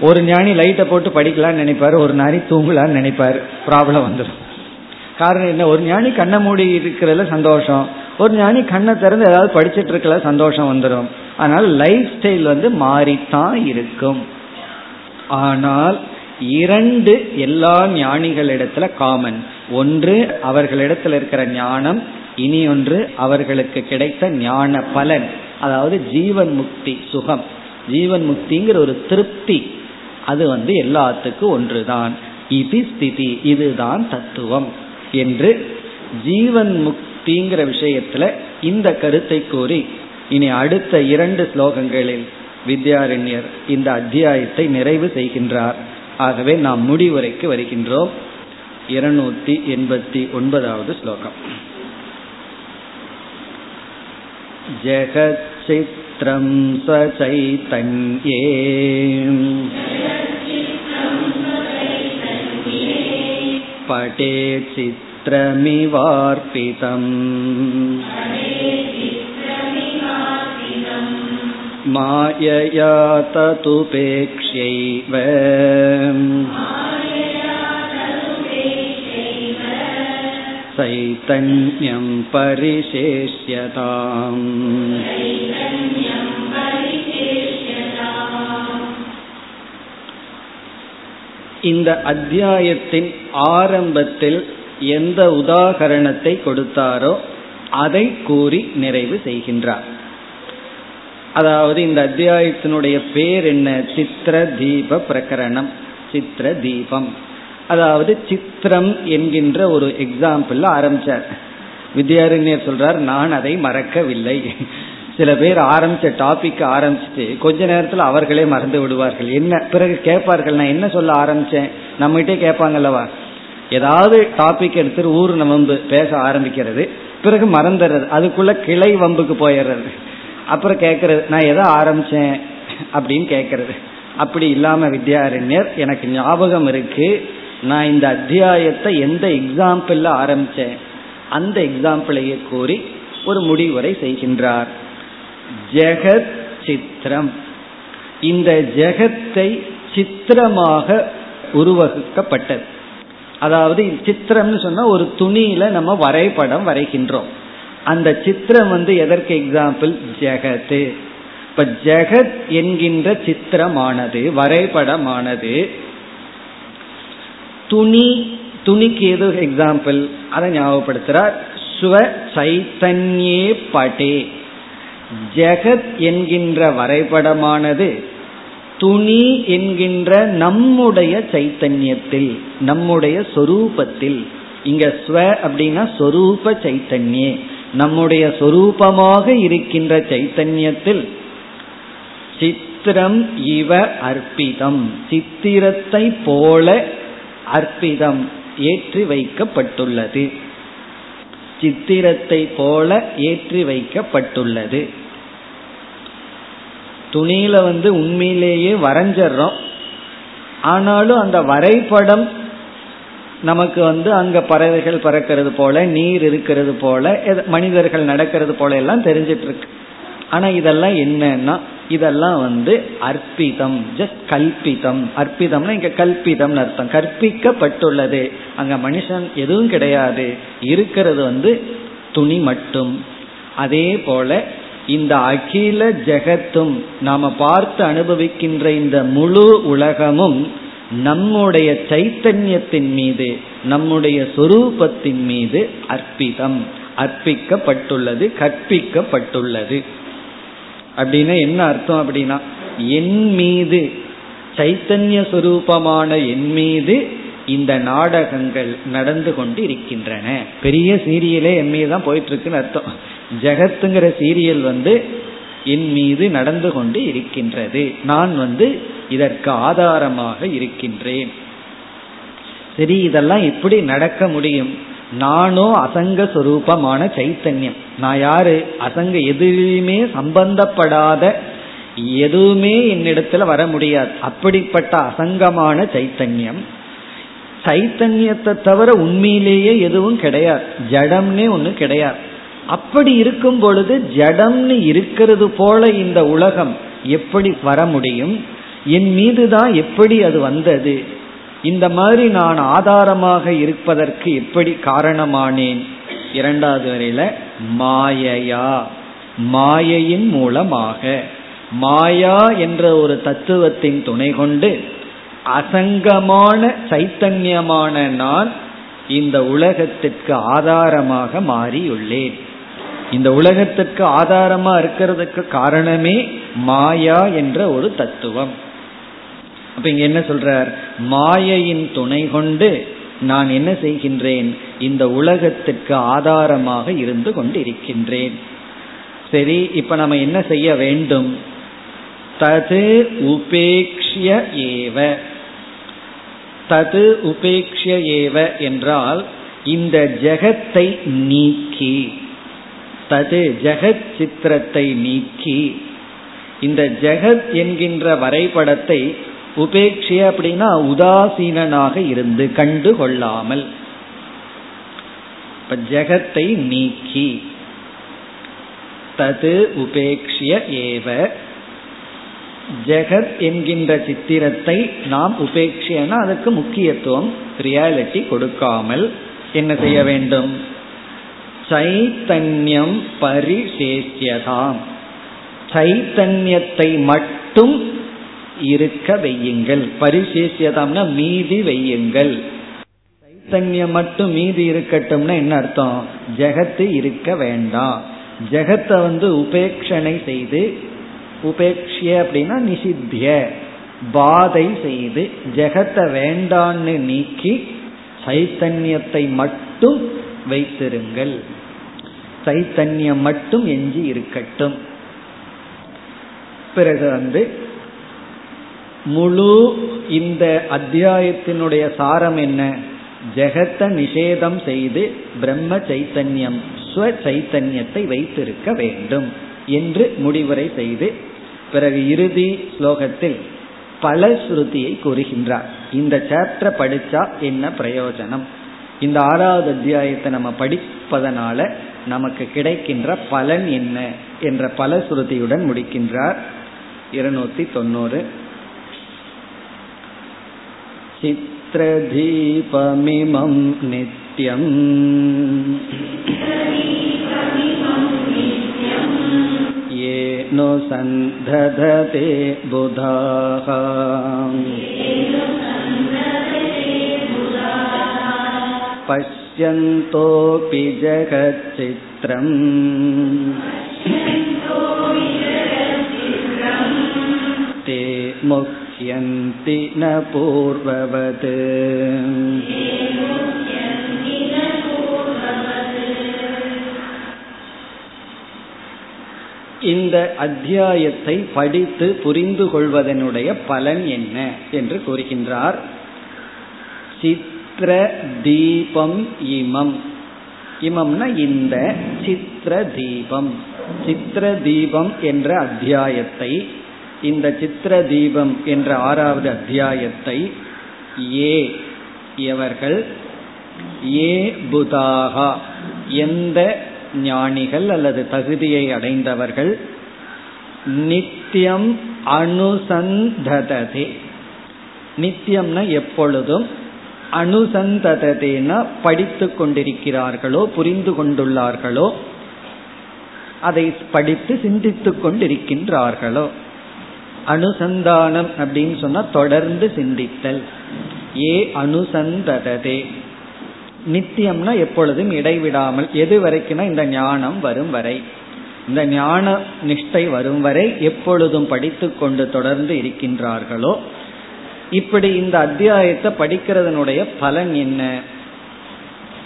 ஒரு ஞானி லைட்டை போட்டு படிக்கலாம்னு நினைப்பாரு ஒரு ஞானி தூங்கலான்னு நினைப்பாரு ப்ராப்ளம் வந்துடும் காரணம் என்ன? ஒரு ஞானி கண்ணை மூடி இருக்கிறதுல சந்தோஷம். ஒரு ஞானி கண்ணை திறந்து ஏதாவது படிச்சுட்டு இருக்கல சந்தோஷம் வந்துடும் அதனால லைஃப் ஸ்டைல் வந்து மாறித்தான் இருக்கும். ஆனால் இரண்டு எல்லா ஞானிகளிடத்துல காமன் ஒன்று அவர்களிடத்துல இருக்கிற ஞானம் இனி ஒன்று அவர்களுக்கு கிடைத்த ஞான பலன். அதாவது ஜீவன் முக்தி சுகம். ஜீவன் முக்திங்கிற ஒரு திருப்தி அது வந்து எல்லாத்துக்கும் ஒன்றுதான். இது ஸ்திதி இதுதான் தத்துவம் என்று ஜீவன் முக்திங்கிற விஷயத்துல இந்த கருத்தை கூறி இனி அடுத்த இரண்டு ஸ்லோகங்களில் வித்யாரண்யர் இந்த அத்தியாயத்தை நிறைவு செய்கின்றார். ஆகவே நாம் முடிவுரைக்கு வருகின்றோம். இருநூத்தி எண்பத்தி ஒன்பதாவது ஸ்லோகம். ஜெகத் जगच्चित्रं स्वचैतन्ये पटे चित्रमिवार्पितम् मायया ततुपेक्ष्यैव चैतन्यं परिशेष्यताम् இந்த அத்தியாயத்தின் ஆரம்பத்தில் எந்த உதாகரணத்தை கொடுத்தாரோ அதை கூறி நிறைவு செய்கின்றார் அதாவது இந்த அத்தியாயத்தினுடைய பேர் என்ன சித்திர தீப பிரகரணம் சித்திர தீபம் அதாவது சித்திரம் என்கின்ற ஒரு எக்ஸாம்பிள் ஆரம்பிச்சார். வித்யாரண்யர் சொல்றார் நான் அதை மறக்கவில்லை. சில பேர் ஆரம்பிச்ச டாபிக் ஆரம்பிச்சுட்டு கொஞ்ச நேரத்தில் அவர்களே மறந்து விடுவார்கள். என்ன பிறகு கேட்பார்கள் நான் என்ன சொல்ல ஆரம்பிச்சேன்? நம்மகிட்டே கேட்பாங்கல்லவா? ஏதாவது டாபிக் எடுத்துட்டு ஊர் வம்பு பேச ஆரம்பிக்கிறது பிறகு மறந்துடுறது அதுக்குள்ள கிளை வம்புக்கு போயிடுறது. அப்புறம் கேட்கறது நான் எதை ஆரம்பிச்சேன்? அப்படின்னு கேட்கறது. அப்படி இல்லாம வித்யாரண்யர் எனக்கு ஞாபகம் இருக்கு நான் இந்த அத்தியாயத்தை எந்த எக்ஸாம்பிள் ஆரம்பிச்சேன் அந்த எக்ஸாம்பிளையே கூறி ஒரு முடிவுரை செய்கின்றார். ஜெகத் சித்திரம். இந்த ஜெகத்தை சித்திரமாக உருவகுக்கப்பட்டது அதாவது சித்திரம்னு சொன்னா ஒரு துணியில நம்ம வரைபடம் வரைகின்றோம். அந்த சித்திரம் வந்து எதற்கு எக்ஸாம்பிள் ஜெகத்து. இப்ப ஜெகத் என்கின்ற சித்திரமானது வரைபடமானது துணி துணிக்கு ஏதோ எக்ஸாம்பிள் அதை ஞாபகப்படுத்துறார். ஸ்வ சைத்தன்யே படே ஜெகத் என்கின்ற வரைபடமானது துணி என்கின்ற நம்முடைய சைத்தன்யத்தில் நம்முடைய சொரூபத்தில். இங்க ஸ்வ அப்படின்னா சொரூப சைத்தன்யே. நம்முடைய சொரூபமாக இருக்கின்ற சைத்தன்யத்தில் சித்திரம் இவ அர்ப்பிதம். சித்திரத்தை போல அர்ப்பிதம் ஏற்றி வைக்கப்பட்டுள்ளது. சித்திரத்தை போல ஏற்றி வைக்கப்பட்டுள்ளது. துணியில வந்து உண்மையிலேயே வரைஞ்சிடறோம். ஆனாலும் அந்த வரைபடம் நமக்கு வந்து அங்க பறவைகள் பறக்கிறது போல நீர் இருக்கிறது போல மனிதர்கள் நடக்கிறது போல எல்லாம் தெரிஞ்சிட்டு இருக்கு. ஆனா இதெல்லாம் என்னன்னா இதெல்லாம் வந்து அற்பிதம் ஜஸ்ட் கல்பிதம். அற்பிதம்னா இங்க கல்பிதம் அர்த்தம். கற்பிக்கப்பட்டுள்ளது. அங்க மனுஷன் எதுவும் கிடையாது. இருக்கிறது வந்து துணி மட்டும். அதே போல இந்த அகில ஜெகத்தும் நாம பார்த்து அனுபவிக்கின்ற இந்த முழு உலகமும் நம்முடைய சைத்தன்யத்தின் மீது நம்முடைய சொரூபத்தின் மீது அற்பிதம் அர்ப்பிக்கப்பட்டுள்ளது கற்பிக்கப்பட்டுள்ளது. அப்படின்னா என்ன அர்த்தம் அப்படின்னா என் மீது சைத்தன்ய சுரூபமான என் மீது இந்த நாடகங்கள் நடந்து கொண்டு இருக்கின்றன பெரிய சீரியலே என் மீது தான் போயிட்டு இருக்குன்னு அர்த்தம். ஜெகத்துங்கிற சீரியல் வந்து என் மீது நடந்து கொண்டு இருக்கின்றது. நான் வந்து இதற்கு ஆதாரமாக இருக்கின்றேன். சரி இதெல்லாம் எப்படி நடக்க முடியும்? நானோ அசங்க சுரூபமான சைத்தன்யம். நான் யாரு? அசங்க எதுவுமே சம்பந்தப்படாத எதுவுமே என்னிடத்துல வர முடியாது. அப்படிப்பட்ட அசங்கமான சைத்தன்யம். சைத்தன்யத்தை தவிர உண்மையிலேயே எதுவும் கிடையாது. ஜடம்னே ஒன்று கிடையாது. அப்படி இருக்கும் பொழுது ஜடம்னு இருக்கிறது போல இந்த உலகம் எப்படி வர முடியும்? என் மீது தான் எப்படி அது வந்தது? இந்த மாதிரி நான் ஆதாரமாக இருப்பதற்கு எப்படி காரணமானேன். இரண்டாவது வரையில மாயையா. மாயையின் மூலமாக. மாயா என்ற ஒரு தத்துவத்தின் துணை கொண்டு அசங்கமான சைத்தன்யமான நான் இந்த உலகத்திற்கு ஆதாரமாக மாறியுள்ளேன். இந்த உலகத்திற்கு ஆதாரமா இருக்கிறதுக்கு காரணமே மாயா என்ற ஒரு தத்துவம். அப்ப இங்க என்ன சொல்றார்? மாயையின் துணை கொண்டு நான் என்ன செய்கின்றேன்? இந்த உலகத்திற்கு ஆதாரமாக இருந்து கொண்டிருக்கின்றேன். சரி இப்ப நம்ம என்ன செய்ய வேண்டும்? தது உபேக்ஷிய ஏவ. தது உபேக்ஷிய ஏவ என்றால் இந்த ஜெகத்தை நீக்கி தது ஜெகத் சித்திரத்தை நீக்கி இந்த ஜெகத் என்கின்ற வரைபடத்தை உபேட்சிய அப்படின்னா உதாசீனாக இருந்து கண்டு கொள்ளாமல். இப்ப ஜெகத்தை நீக்கி. தது உபேக்ஷிய ஏவ. ஜெகத் என்கின்ற சித்திரத்தை நாம் உபேட்சியனா அதுக்கு முக்கியத்துவம் ரியாலிட்டி கொடுக்காமல் என்ன செய்ய வேண்டும்? சைத்தன்யம் பரிசேஷியதாம் சைத்தன்யத்தை மட்டும் இருக்க வையுங்கள். பரிசேசியதாம்னா மீதி வையுங்கள். சைத்தன்யம் மட்டும் மீதி இருக்கட்டும்னா என்ன அர்த்தம்? ஜெகத்து இருக்க வேண்டாம். ஜெகத்தை வந்து உபேட்சனை செய்து உபேட்சிய அப்படின்னா நிசித்திய பாதை செய்து ஜெகத்தை வேண்டான்னு நீக்கி சைத்தன்யத்தை மட்டும் வைத்திருங்கள். சைத்தன்யம் மட்டும் எஞ்சி இருக்கட்டும். பிறகு வந்து முழு இந்த அத்தியாயத்தினுடைய சாரம் என்ன? ஜெகத்தை நிஷேதம் செய்து பிரம்ம சைத்தன்யம் ஸ்வ சைத்தன்யத்தை வைத்திருக்க வேண்டும் என்று முடிவுரை செய்து பிறகு இறுதி ஸ்லோகத்தில் பல ஸ்ருதியை கூறுகின்றார். இந்த சாப்டரை படிச்சா என்ன பிரயோஜனம்? இந்த ஆறாவது அத்தியாயத்தை நம்ம படிப்பதனால நமக்கு கிடைக்கின்ற பலன் என்ன? என்ற பல ஸ்ருதியுடன் முடிக்கின்றார். இருநூத்தி தொண்ணூறு. चित्रदीपमिमं नित्यम् येऽनुसन्धते बुधाः पश्यन्तोऽपि जगच्चित्रम् ते मुक् मुह्यन्ति न पूर्ववत् இந்த அத்தியாயத்தை படித்து புரிந்து கொள்வதனுடைய பலன் என்ன என்று கூறுகின்றார் சித்திர தீபம் இமம் இமம்னா இந்த சித்திர தீபம் சித்திர தீபம் என்ற அத்தியாயத்தை இந்த சித்திர தீபம் என்ற ஆறாவது அத்தியாயத்தை ஏ எவர்கள்? ஏ புதாகா. எந்த ஞானிகள் அல்லது தகுதியை அடைந்தவர்கள்? நித்தியம் அனுசந்ததே நித்தியம்னா எப்பொழுதும் அனுசந்ததேனா படித்து கொண்டிருக்கிறார்களோ புரிந்து கொண்டுள்ளார்களோ அதை படித்து சிந்தித்துக் கொண்டிருக்கின்றார்களோ. அனுசந்தானம் அப்படின்னு சொன்னா தொடர்ந்து சிந்தித்தல். ஏ அனுசந்ததே நித்தியம்னா எப்பொழுதும் இடைவிடாமல் எது வரைக்கும்னா இந்த ஞானம் வரும் வரை. இந்த ஞான நிஷ்டை வரும் வரை எப்பொழுதும் படித்து கொண்டு தொடர்ந்து இருக்கின்றார்களோ? இப்படி இந்த அத்தியாயத்தை படிக்கிறதனுடைய பலன் என்ன?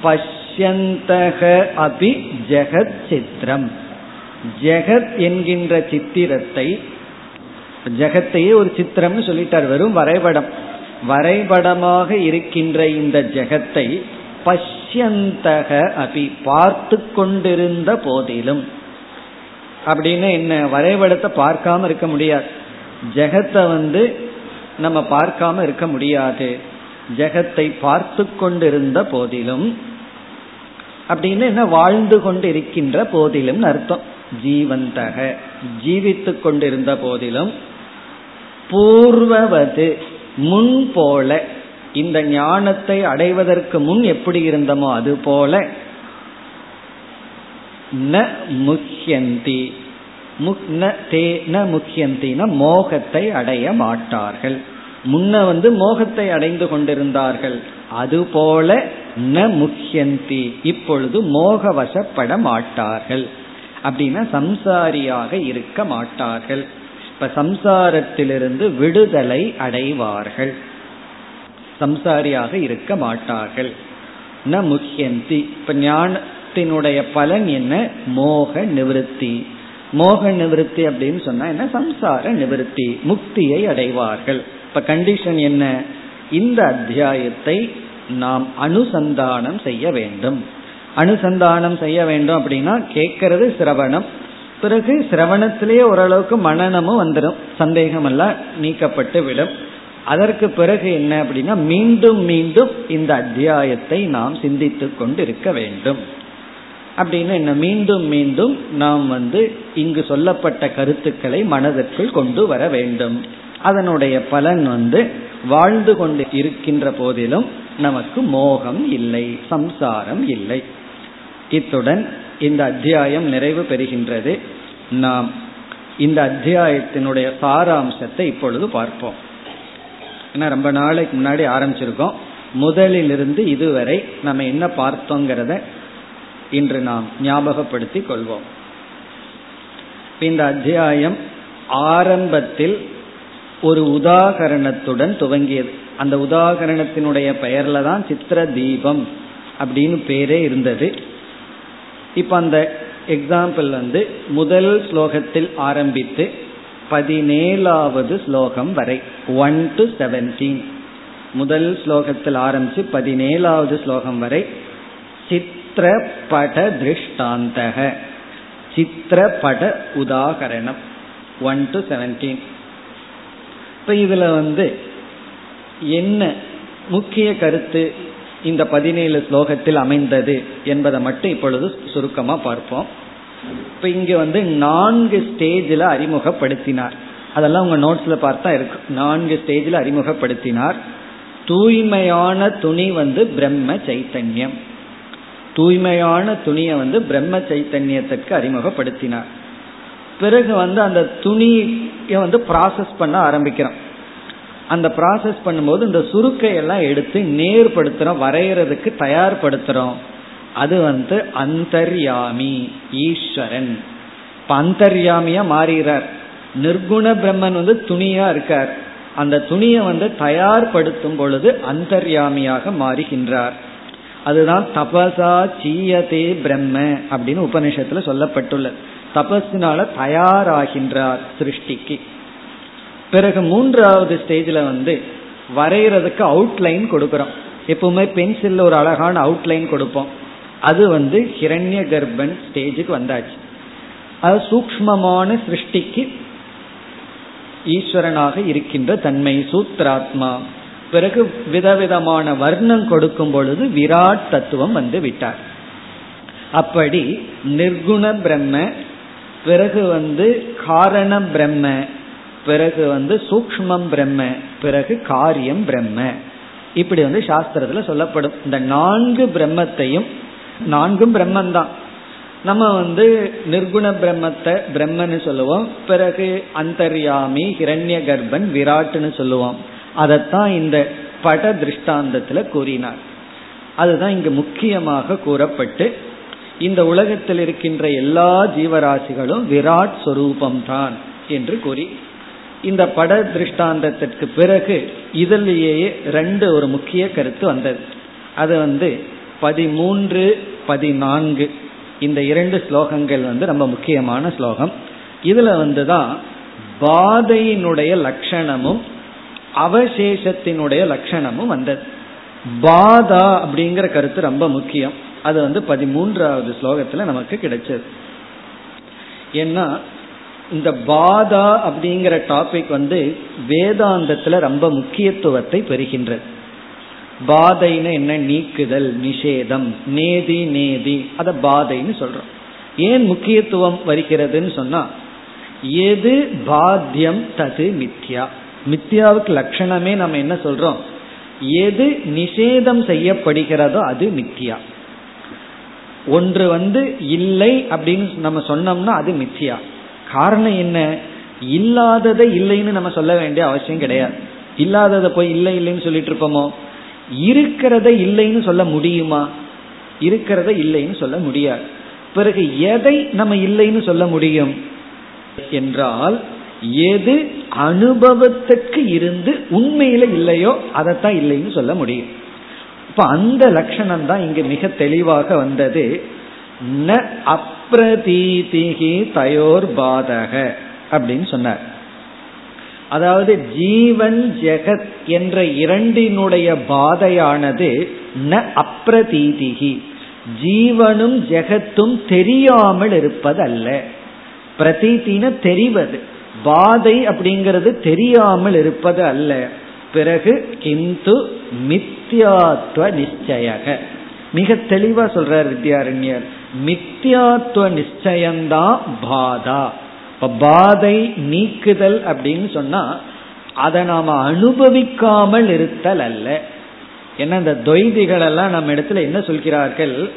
பஷ்யந்தக அபி ஜெகத் சித்திரம். ஜெகத் என்கின்ற சித்திரத்தை ஜெகத்தையே ஒரு சித்திரம்னு சொல்லிட்டார். வெறும் வரைபடம். வரைபடமாக இருக்கின்ற இந்த ஜெகத்தை பஷ்யந்தக அபி பார்த்து கொண்டிருந்த போதிலும். அப்படின்னு என்ன வரைபடத்தை பார்க்காம இருக்க முடியாது. ஜெகத்தை வந்து நம்ம பார்க்காம இருக்க முடியாது. ஜெகத்தை பார்த்து கொண்டிருந்த போதிலும். அப்படின்னு என்ன வாழ்ந்து கொண்டு இருக்கின்ற போதிலும் அர்த்தம். ஜீவந்தக ஜீவித்து கொண்டிருந்த போதிலும். பூர்வவது முன் போல இந்த ஞானத்தை அடைவதற்கு முன் எப்படி இருந்தமோ அது போல ந முக்கியந்தி ந முக்கியந்தின மோகத்தை அடைய மாட்டார்கள். முன்ன வந்து மோகத்தை அடைந்து கொண்டிருந்தார்கள். அதுபோல ந முக்கியந்தி இப்பொழுது மோக வசப்பட மாட்டார்கள். அப்படின்னா சம்சாரியாக இருக்க மாட்டார்கள். இப்ப சம்சாரத்திலிருந்து விடுதலை அடைவார்கள். சம்சாரியாக இருக்க மாட்டார்கள். ந முக்கியந்தி இப்ப ஞானத்தினுடைய பலன் என்ன? மோக நிவர்த்தி. மோக நிவர்த்தி அப்படின்னு சொன்னா என்ன? சம்சார நிவர்த்தி. முக்தியை அடைவார்கள். இப்ப கண்டிஷன் என்ன? இந்த அத்தியாயத்தை நாம் அனுசந்தானம் செய்ய வேண்டும். அனுசந்தானம் செய்ய வேண்டும் அப்படின்னா கேட்கறது சிரவணம். பிறகு சிரவணத்திலேயே ஓரளவுக்கு மனநமும் வந்துடும் சந்தேகம் எல்லாம் நீக்கப்பட்டு விடும். அதற்கு பிறகு என்ன அப்படின்னா மீண்டும் மீண்டும் இந்த அத்தியாயத்தை நாம் சிந்தித்து கொண்டு இருக்க வேண்டும். அப்படின்னு என்ன மீண்டும் மீண்டும் நாம் வந்து இங்கு சொல்லப்பட்ட கருத்துக்களை மனதிற்குள் கொண்டு வர வேண்டும். அதனுடைய பலன் வந்து வாழ்ந்து கொண்டு இருக்கின்ற போதிலும் நமக்கு மோகம் இல்லை சம்சாரம் இல்லை. இத்துடன் இந்த அத்தியாயம் நிறைவு பெறுகின்றது. நாம் இந்த அத்தியாயத்தினுடைய சாராம்சத்தை இப்பொழுது பார்ப்போம். ஏன்னா ரொம்ப நாளைக்கு முன்னாடி ஆரம்பிச்சிருக்கோம். முதலிலிருந்து இதுவரை நம்ம என்ன பார்த்தோங்கிறத இன்று நாம் ஞாபகப்படுத்தி கொள்வோம். இந்த அத்தியாயம் ஆரம்பத்தில் ஒரு உதாகரணத்துடன் துவங்கியது. அந்த உதாகரணத்தினுடைய பெயர்ல தான் சித்திர தீபம் அப்படின்னு பேரே இருந்தது. இப்ப அந்த எக்ஸாம்பிள் வந்து முதல் ஸ்லோகத்தில் ஆரம்பித்து பதினேழாவது ஸ்லோகம் வரை ஒன் டு செவன்டீன் முதல் ஸ்லோகத்தில் ஆரம்பிச்சு பதினேழாவது ஸ்லோகம் வரை சித்திரபட திருஷ்டாந்தக சித்திரபட உதாகரணம் ஒன் டு செவன்டீன் இப்ப இதுல வந்து என்ன முக்கிய கருத்து இந்த பதினேழு ஸ்லோகத்தில் அமைந்தது என்பதை மட்டும் இப்பொழுது சுருக்கமா பார்ப்போம். இப்ப இங்க வந்து நான்கு ஸ்டேஜில் அறிமுகப்படுத்தினார். அதெல்லாம் உங்க நோட்ஸ்ல பார்த்தா இருக்கு. நான்கு ஸ்டேஜில் அறிமுகப்படுத்தினார். தூய்மையான துணி வந்து பிரம்ம சைத்தன்யம். தூய்மையான துணியை வந்து பிரம்ம சைத்தன்யத்திற்கு அறிமுகப்படுத்தினார். பிறகு வந்து அந்த துணியை வந்து ப்ராசஸ் பண்ண ஆரம்பிக்கிறோம். அந்த ப்ராசஸ் பண்ணும்போது இந்த சுருக்கையெல்லாம் எடுத்து நேர்படுத்துறோம் வரைகிறதுக்கு தயார்படுத்துறோம். அது வந்து அந்தர்யாமி ஈஸ்வரன். இப்ப அந்தர்யாமியா மாறுகிறார். நிர்குண பிரம்மன் வந்து துணியா இருக்கார். அந்த துணியை வந்து தயார்படுத்தும் பொழுது அந்தர்யாமியாக மாறுகின்றார். அதுதான் தபசா சீயதே பிரம்ம அப்படின்னு உபநிஷத்துல சொல்லப்பட்டுள்ளது. தபஸினால தயாராகின்றார் சிருஷ்டிக்கு. பிறகு மூன்றாவது ஸ்டேஜில் வந்து வரைகிறதுக்கு அவுட்லைன் கொடுக்குறோம். எப்பவுமே பென்சிலில் ஒரு அழகான அவுட்லைன் கொடுப்போம். அது வந்து ஹிரண்ய கர்ப்பன் ஸ்டேஜுக்கு வந்தாச்சு. அது சூக்மமான சிருஷ்டிக்கு ஈஸ்வரனாக இருக்கின்ற தன்மை சூத்ராத்மா பிறகு விதவிதமான வர்ணம் கொடுக்கும் பொழுது விராட் தத்துவம் வந்து விட்டார். அப்படி நிர்குண பிரம்ம பிறகு வந்து காரண பிரம்ம பிறகு வந்து சூக்மம் பிரம்ம பிறகு காரியம் பிரம்ம. இப்படி வந்து சாஸ்திரத்துல சொல்லப்படும். இந்த நான்கு பிரம்மத்தையும் நான்கும் பிரம்மந்தான். நம்ம வந்து நிர்குண பிரம்மத்தை பிரம்மன்னு சொல்லுவோம். பிறகு அந்தர்யாமி ஹிரண்ய கர்ப்பன் விராட்டுன்னு சொல்லுவோம். அதைத்தான் இந்த பட திருஷ்டாந்தத்துல கூறினார். அதுதான் இங்கு முக்கியமாக கூறப்பட்டு இந்த உலகத்தில் இருக்கின்ற எல்லா ஜீவராசிகளும் விராட் சொரூபம்தான் என்று கூறி இந்த பட திருஷ்டாந்தத்திற்கு பிறகு இதிலேயே ரெண்டு ஒரு முக்கிய கருத்து வந்தது. அது வந்து பதிமூன்று பதினான்கு. இந்த இரண்டு ஸ்லோகங்கள் வந்து ரொம்ப முக்கியமான ஸ்லோகம். இதுல வந்துதான் பாதையினுடைய லட்சணமும் அவசேஷத்தினுடைய லட்சணமும் வந்தது. பாதா அப்படிங்கிற கருத்து ரொம்ப முக்கியம். அது வந்து பதிமூன்றாவது ஸ்லோகத்துல நமக்கு கிடைச்சது. ஏன்னா இந்த பாதா அப்படிங்கிற டாபிக் வந்து வேதாந்தத்துல ரொம்ப முக்கியத்துவத்தை பெறுகின்றது. பாதைன்னு என்ன? நீக்குதல் நிஷேதம் நேதி நேதி. அத பாதைன்னு சொல்றோம். ஏன் முக்கியத்துவம் வருகிறதுன்னு சொன்னா எது பாத்தியம் தது மித்யா. மித்யாவுக்கு லட்சணமே நம்ம என்ன சொல்றோம்? எது நிஷேதம் செய்யப்படுகிறதோ அது மித்யா. ஒன்று வந்து இல்லை அப்படின்னு நம்ம சொன்னோம்னா அது மித்யா. காரணம் என்ன? இல்லாததை இல்லைன்னு நம்ம சொல்ல வேண்டிய அவசியம் கிடையாது. இல்லாததை போய் இல்லை இல்லைன்னு சொல்லிட்டு இருப்போமோ? இருக்கிறத இல்லைன்னு சொல்ல முடியுமா? இருக்கிறத இல்லைன்னு சொல்ல முடியாது. பிறகு எதை நம்ம இல்லைன்னு சொல்ல முடியும்? என்றால் எது அனுபவத்துக்கு இருந்து உண்மையில இல்லையோ அதைத்தான் இல்லைன்னு சொல்ல முடியும். இப்ப அந்த லட்சணம் தான் இங்க மிக தெளிவாக வந்தது. ந அப்ரதீதிகி தயோர் பாதக அப்படின்னு சொன்னார். அதாவது ஜீவன் ஜெகத் என்ற இரண்டினுடைய பாதையானது ந அப்ரதீதிகி. ஜீவனும் ஜெகத்தும் தெரியாமல் இருப்பது அல்ல பிரதீத்தின தெரிவது. பாதை அப்படிங்கிறது தெரியாமல் இருப்பது அல்ல. பிறகு கிந்து மித்யாத்வ நிச்சயக. மிக தெளிவா சொல்றார் வித்யாரண்யர். மித்தியாத்துவ நிச்சயம்தான் பாதா. இப்ப பாதை நீக்குதல் அப்படின்னு சொன்னா அதை நாம அனுபவிக்காமல் இருத்தல் அல்ல. ஏன்னா இந்த தொய்திகள் எல்லாம் நம்ம இடத்துல என்ன சொல்கிறார்கள்?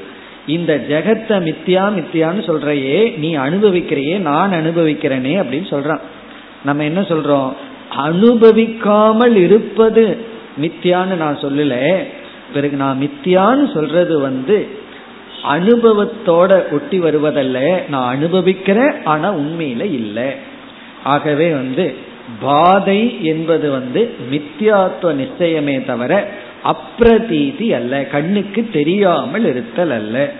இந்த ஜெகத்தை மித்தியா மித்தியான்னு சொல்றையே நீ அனுபவிக்கிறையே நான் அனுபவிக்கிறேனே அப்படின்னு சொல்றான். நம்ம என்ன சொல்றோம்? அனுபவிக்காமல் இருப்பது மித்தியான்னு நான் சொல்லல. பிறகு நான் மித்தியான்னு சொல்றது வந்து அனுபவத்தோட ஒட்டி வருவதல்ல. நான் அனுபவிக்கிறேன் ஆனா உண்மையில இல்லை. ஆகவே வந்து பாதை என்பது வந்து மித்யாத்துவ நிச்சயமே தவிர அப்பிரதீதி அல்ல. கண்ணுக்கு தெரியாமல் இருத்தல் அல்ல.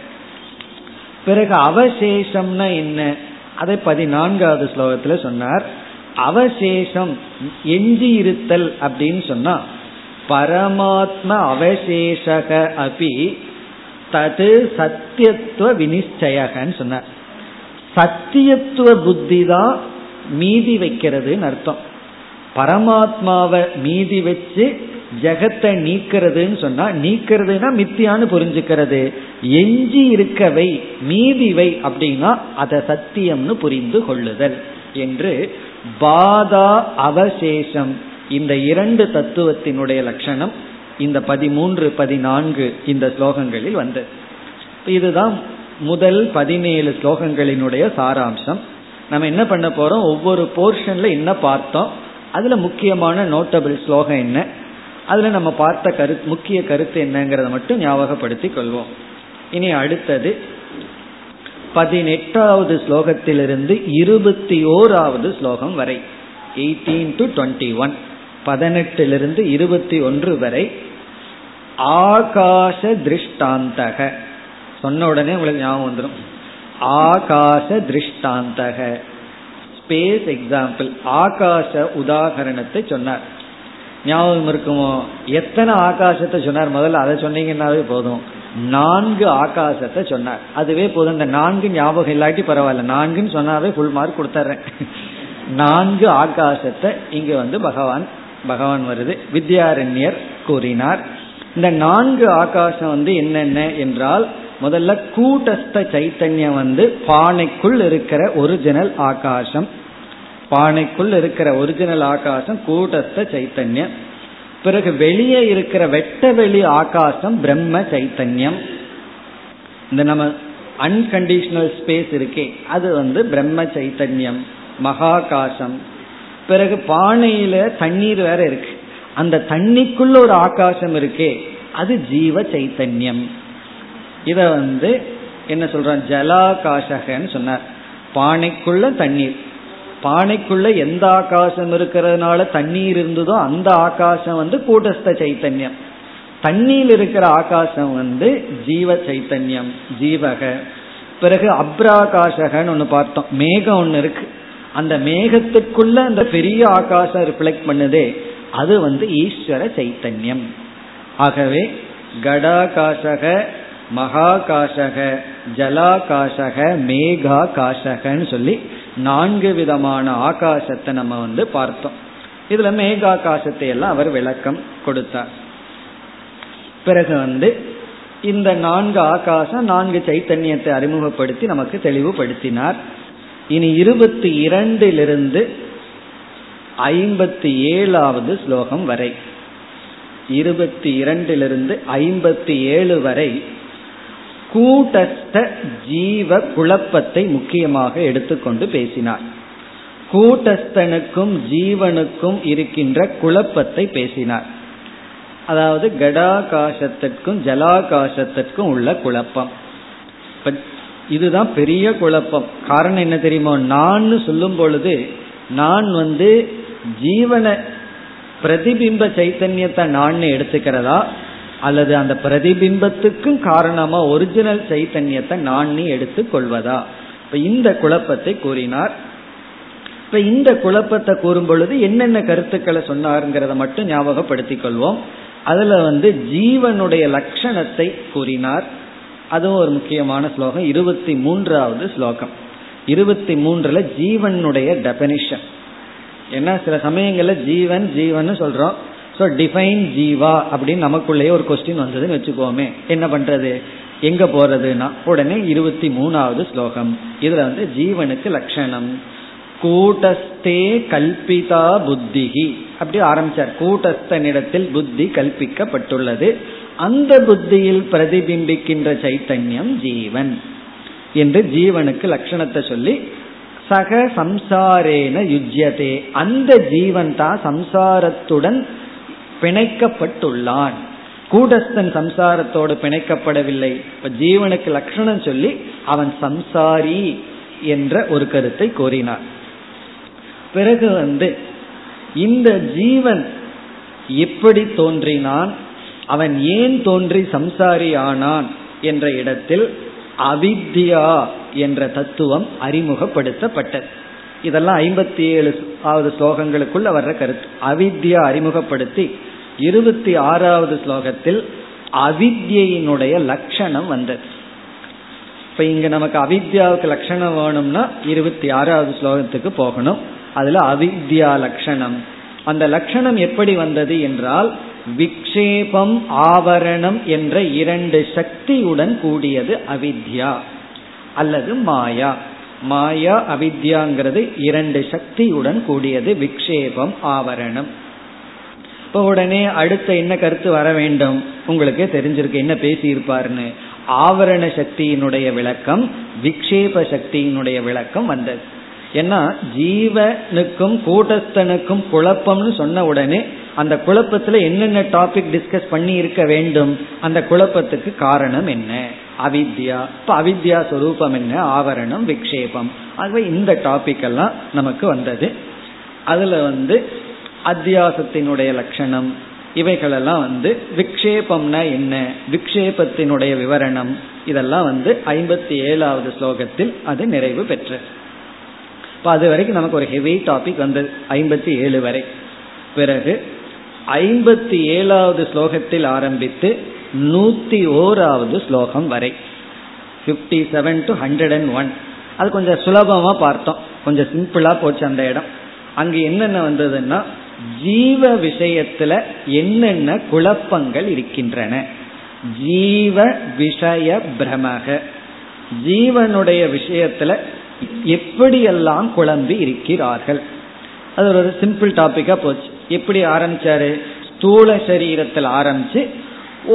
பிறகு அவசேஷம்னா என்ன? அதை பதினான்காவது ஸ்லோகத்துல சொன்னார். அவசேஷம் எஞ்சி இருத்தல் அப்படின்னு சொன்னா பரமாத்ம அவசேஷக அபி தது சத்தியத்துவ வினிச்சயகன்னு சொன்னார். சத்தியத்துவ புத்தி தான் மீதி வைக்கிறதுன்னு அர்த்தம். பரமாத்மாவை மீதி வச்சு ஜெகத்தை நீக்கிறதுன்னு சொன்னா நீக்கிறதுனா மித்தியான்னு புரிஞ்சுக்கிறது. எஞ்சி இருக்கவை மீதிவை அப்படின்னா அதை சத்தியம்னு புரிந்து கொள்ளுதல் என்று பாதா அவசேஷம் இந்த இரண்டு தத்துவத்தினுடைய லட்சணம். இந்த பதிமூன்று பதினான்கு இந்த ஸ்லோகங்களில் வந்தது. இதுதான் முதல் பதினேழு ஸ்லோகங்களினுடைய சாராம்சம். நம்ம என்ன பண்ண போறோம்? ஒவ்வொரு போர்ஷன்ல என்ன பார்த்தோம்? அதுல முக்கியமான நோட்டபிள் ஸ்லோகம் என்ன? அதுல நம்ம பார்த்த கருத்து முக்கிய கருத்து என்னங்கிறத மட்டும் ஞாபகப்படுத்திக் கொள்வோம். இனி அடுத்தது பதினெட்டாவது ஸ்லோகத்திலிருந்து இருபத்தி ஓராவது ஸ்லோகம் வரை எயிட்டீன் டு டுவெண்ட்டி ஒன் பதினெட்டிலிருந்து இருபத்தி ஒன்று வரை ஆகாச திருஷ்டாந்தக. சொன்ன உடனே உங்களுக்கு ஞாபகம் வந்துடும் ஆகாச திருஷ்டாந்தக. ஸ்பேஸ் எக்ஸாம்பிள் ஆகாச உதாகரணத்தை சொன்னார். ஞாபகம் இருக்குமோ? எத்தனை ஆகாசத்தை சொன்னார்? முதல்ல அதை சொன்னீங்கன்னாவே போதும். நான்கு ஆகாசத்தை சொன்னார். அதுவே போதும். இந்த நான்கு ஞாபகம் இல்லாட்டி பரவாயில்ல. நான்குன்னு சொன்னாவே ஃபுல் மார்க் கொடுத்துட்றேன் நான்கு ஆகாசத்தை இங்க வந்து பகவான் பகவான் வருது. வித்யாரண்யர் கூறினார். இந்த நான்கு ஆகாசம் வந்து என்னென்ன என்றால் முதல்ல கூட்டஸ்த சைத்தன்யம் வந்து பானைக்குள் இருக்கிற ஒரிஜினல் ஆகாசம். பானைக்குள் இருக்கிற ஒரிஜினல் ஆகாசம் கூட்டஸ்த சைத்தன்யம். பிறகு வெளியே இருக்கிற வெட்ட வெளி ஆகாசம் பிரம்ம சைத்தன்யம். இந்த நம்ம அன்கண்டிஷனல் ஸ்பேஸ் இருக்கே. அது வந்து பிரம்ம சைத்தன்யம். மகாகாசம். பிறகு பானையில தண்ணீர் வேற இருக்கு. அந்த தண்ணிக்குள்ள ஒரு ஆகாசம் இருக்கே அது ஜீவ சைத்தன்யம். இத வந்து என்ன சொல்றான்? ஜலாகாசகன்னு சொன்னார். பானைக்குள்ள தண்ணீர். பானைக்குள்ள எந்த ஆகாசம் இருக்கிறதுனால தண்ணீர் இருந்ததோ அந்த ஆகாசம் வந்து கூட்டஸ்த சைத்தன்யம். தண்ணீர் இருக்கிற ஆகாசம் வந்து ஜீவ சைத்தன்யம் ஜீவக. பிறகு அப்ராகாசகன்னு ஒன்று பார்த்தோம். மேகம் ஒன்று இருக்கு. அந்த மேகத்துக்குள்ள அந்த பெரிய ஆகாசம் ரிஃப்ளெக்ட் பண்ணுதே அது வந்து ஈஸ்வர சைத்தன்யம். ஆகவே கடாகாசக மகாகாசக ஜலாகாசக மேகா காசகன்னு சொல்லி நான்கு விதமான ஆகாசத்தை நம்ம வந்து பார்த்தோம். இதுல மேகாகாசத்தை எல்லாம் அவர் விளக்கம் கொடுத்தார். பிறகு வந்து இந்த நான்கு ஆகாசம் நான்கு சைத்தன்யத்தை அறிமுகப்படுத்தி நமக்கு தெளிவுபடுத்தினார். இனி இருபத்தி இரண்டிலிருந்து ஐம்பத்தி ஏழாவது ஸ்லோகம் வரை. இருபத்தி இரண்டிலிருந்து ஐம்பத்தி ஏழு வரை கூட்டஸ்த ஜீவ குழப்பத்தை முக்கியமாக எடுத்துக்கொண்டு பேசினார். கூட்டஸ்தனுக்கும் ஜீவனுக்கும் இருக்கின்ற குழப்பத்தை பேசினார். அதாவது கடாகாசத்திற்கும் ஜலாகாசத்திற்கும் உள்ள குழப்பம். இதுதான் பெரிய குழப்பம். காரணம் என்ன தெரியுமோ? நான் சொல்லும் பொழுது நான் வந்து ஜீவனை பிரதிபிம்ப சைத்தன்யத்தை நான் எடுத்துக்கிறதா? அல்லது அந்த பிரதிபிம்பத்துக்கும் காரணமா ஒரிஜினல் சைத்தன்யத்தை நான் எடுத்து கொள்வதா? இப்ப இந்த குழப்பத்தை கூறினார். இப்ப இந்த குழப்பத்தை கூறும் பொழுது என்னென்ன கருத்துக்களை சொன்னாருங்கிறத மட்டும் ஞாபகப்படுத்திக் கொள்வோம். அதுல வந்து ஜீவனுடைய லட்சணத்தை கூறினார். அதுவும் ஒரு முக்கியமான ஸ்லோகம். இருபத்தி மூன்றாவது ஸ்லோகம். இருபத்தி மூன்றுல ஜீவனுடைய டெபனிஷன் ஏன்னா சில சமயங்கள்ல ஜீவன் ஜீவன் சொல்றோம். ஸோ டிஃபைன் ஜீவா அப்படின்னு நமக்குள்ளேயே ஒரு கொஸ்டின் வந்ததுன்னு வச்சுக்கோமே. என்ன பண்றது? எங்க போறதுன்னா உடனே இருபத்தி மூணாவது ஸ்லோகம். இதுல வந்து ஜீவனுக்கு லட்சணம். கூட்டஸ்தே கல்பிதா புத்திகி அப்படி ஆரம்பிச்சார். கூட்டஸ்தனிடத்தில் புத்தி கல்பிக்கப்பட்டுள்ளது. அந்த புத்தியில் பிரதிபிம்பிக்கின்ற சைத்தன்யம் ஜீவன் என்று ஜீவனுக்கு லட்சணத்தை சொல்லி சக சம்சாரேன யுஜ்யதே. அந்த ஜீவன் தான் சம்சாரத்துடன் பிணைக்கப்பட்டுள்ளான். கூடஸ்தன் சம்சாரத்தோடு பிணைக்கப்படவில்லை. இப்ப ஜீவனுக்கு லட்சணம் சொல்லி அவன் சம்சாரி என்ற ஒரு கருத்தை கூறினார். பிறகு வந்து இந்த ஜீவன் எப்படி தோன்றினான் அவன் ஏன் தோன்றி சம்சாரி ஆனான் என்ற இடத்தில் அவித்யா என்ற தத்துவம் அறிமுகப்படுத்தப்பட்டது. இதெல்லாம் ஐம்பத்தி ஏழு ஆவது ஸ்லோகங்களுக்குள்ள வர்ற கருத்து. அவித்யா அறிமுகப்படுத்தி இருபத்தி ஆறாவது ஸ்லோகத்தில் அவித்யினுடைய லட்சணம் வந்தது. இப்ப இங்க நமக்கு அவித்யாவுக்கு லட்சணம் வேணும்னா இருபத்தி ஆறாவது ஸ்லோகத்துக்கு போகணும். அதுல அவித்யா லட்சணம் அந்த லட்சணம் எப்படி வந்தது என்றால் விக்ஷேபம் ஆவரணம் என்ற இரண்டு சக்தியுடன் கூடியது அவித்யா அல்லது மாயா. மாயா அவித்யாங்கிறது இரண்டு சக்தியுடன் கூடியது விக்ஷேபம் ஆவரணம். இப்போ உடனே அடுத்த என்ன கருத்து வர வேண்டும்? உங்களுக்கே தெரிஞ்சிருக்கு என்ன பேசியிருப்பாருன்னு. ஆவரண சக்தியினுடைய விளக்கம் விக்ஷேப சக்தியினுடைய விளக்கம் வந்தது. ஏன்னா ஜீவனுக்கும் கூட்டஸ்தனுக்கும் குழப்பம்னு சொன்ன உடனே அந்த குழப்பத்துல என்னென்ன டாபிக் டிஸ்கஸ் பண்ணி இருக்க வேண்டும்? அந்த குழப்பத்துக்கு காரணம் என்ன? அவித்யா. இப்ப அவித்யா சொரூபம் என்ன? ஆவரணம் விக்ஷேபம். ஆகவே இந்த டாபிக் எல்லாம் நமக்கு வந்தது. அதுல வந்து அத்தியாசத்தினுடைய லட்சணம். இவைகளெல்லாம் வந்து விக்ஷேபம்னா என்ன? விக்ஷேபத்தினுடைய விவரணம். இதெல்லாம் வந்து ஐம்பத்தி ஏழாவது ஸ்லோகத்தில் அது நிறைவு பெற்றது. இப்போ அது வரைக்கும் நமக்கு ஒரு ஹெவி டாபிக் வந்தது ஐம்பத்தி ஏழு வரை. பிறகு ஐம்பத்தி ஏழாவது ஸ்லோகத்தில் ஆரம்பித்து நூத்தி ஓராவது ஸ்லோகம் வரை. Fifty seven to hundred and one அது கொஞ்சம் சுலபமாக பார்த்தோம். கொஞ்சம் சிம்பிளாக போச்சு அந்த இடம். அங்கே என்னென்ன வந்ததுன்னா ஜீவ விஷயத்துல என்னென்ன குழப்பங்கள் இருக்கின்றன. ஜீவ விஷய பிரமக ஜீவனுடைய விஷயத்துல எப்படியெல்லாம் குழம்பி இருக்கிறார்கள்? அது ஒரு சிம்பிள் டாபிக்கா போச்சு. எப்படி ஆரம்பிச்சாரு? ஸ்தூல சரீரத்தில் ஆரம்பிச்சு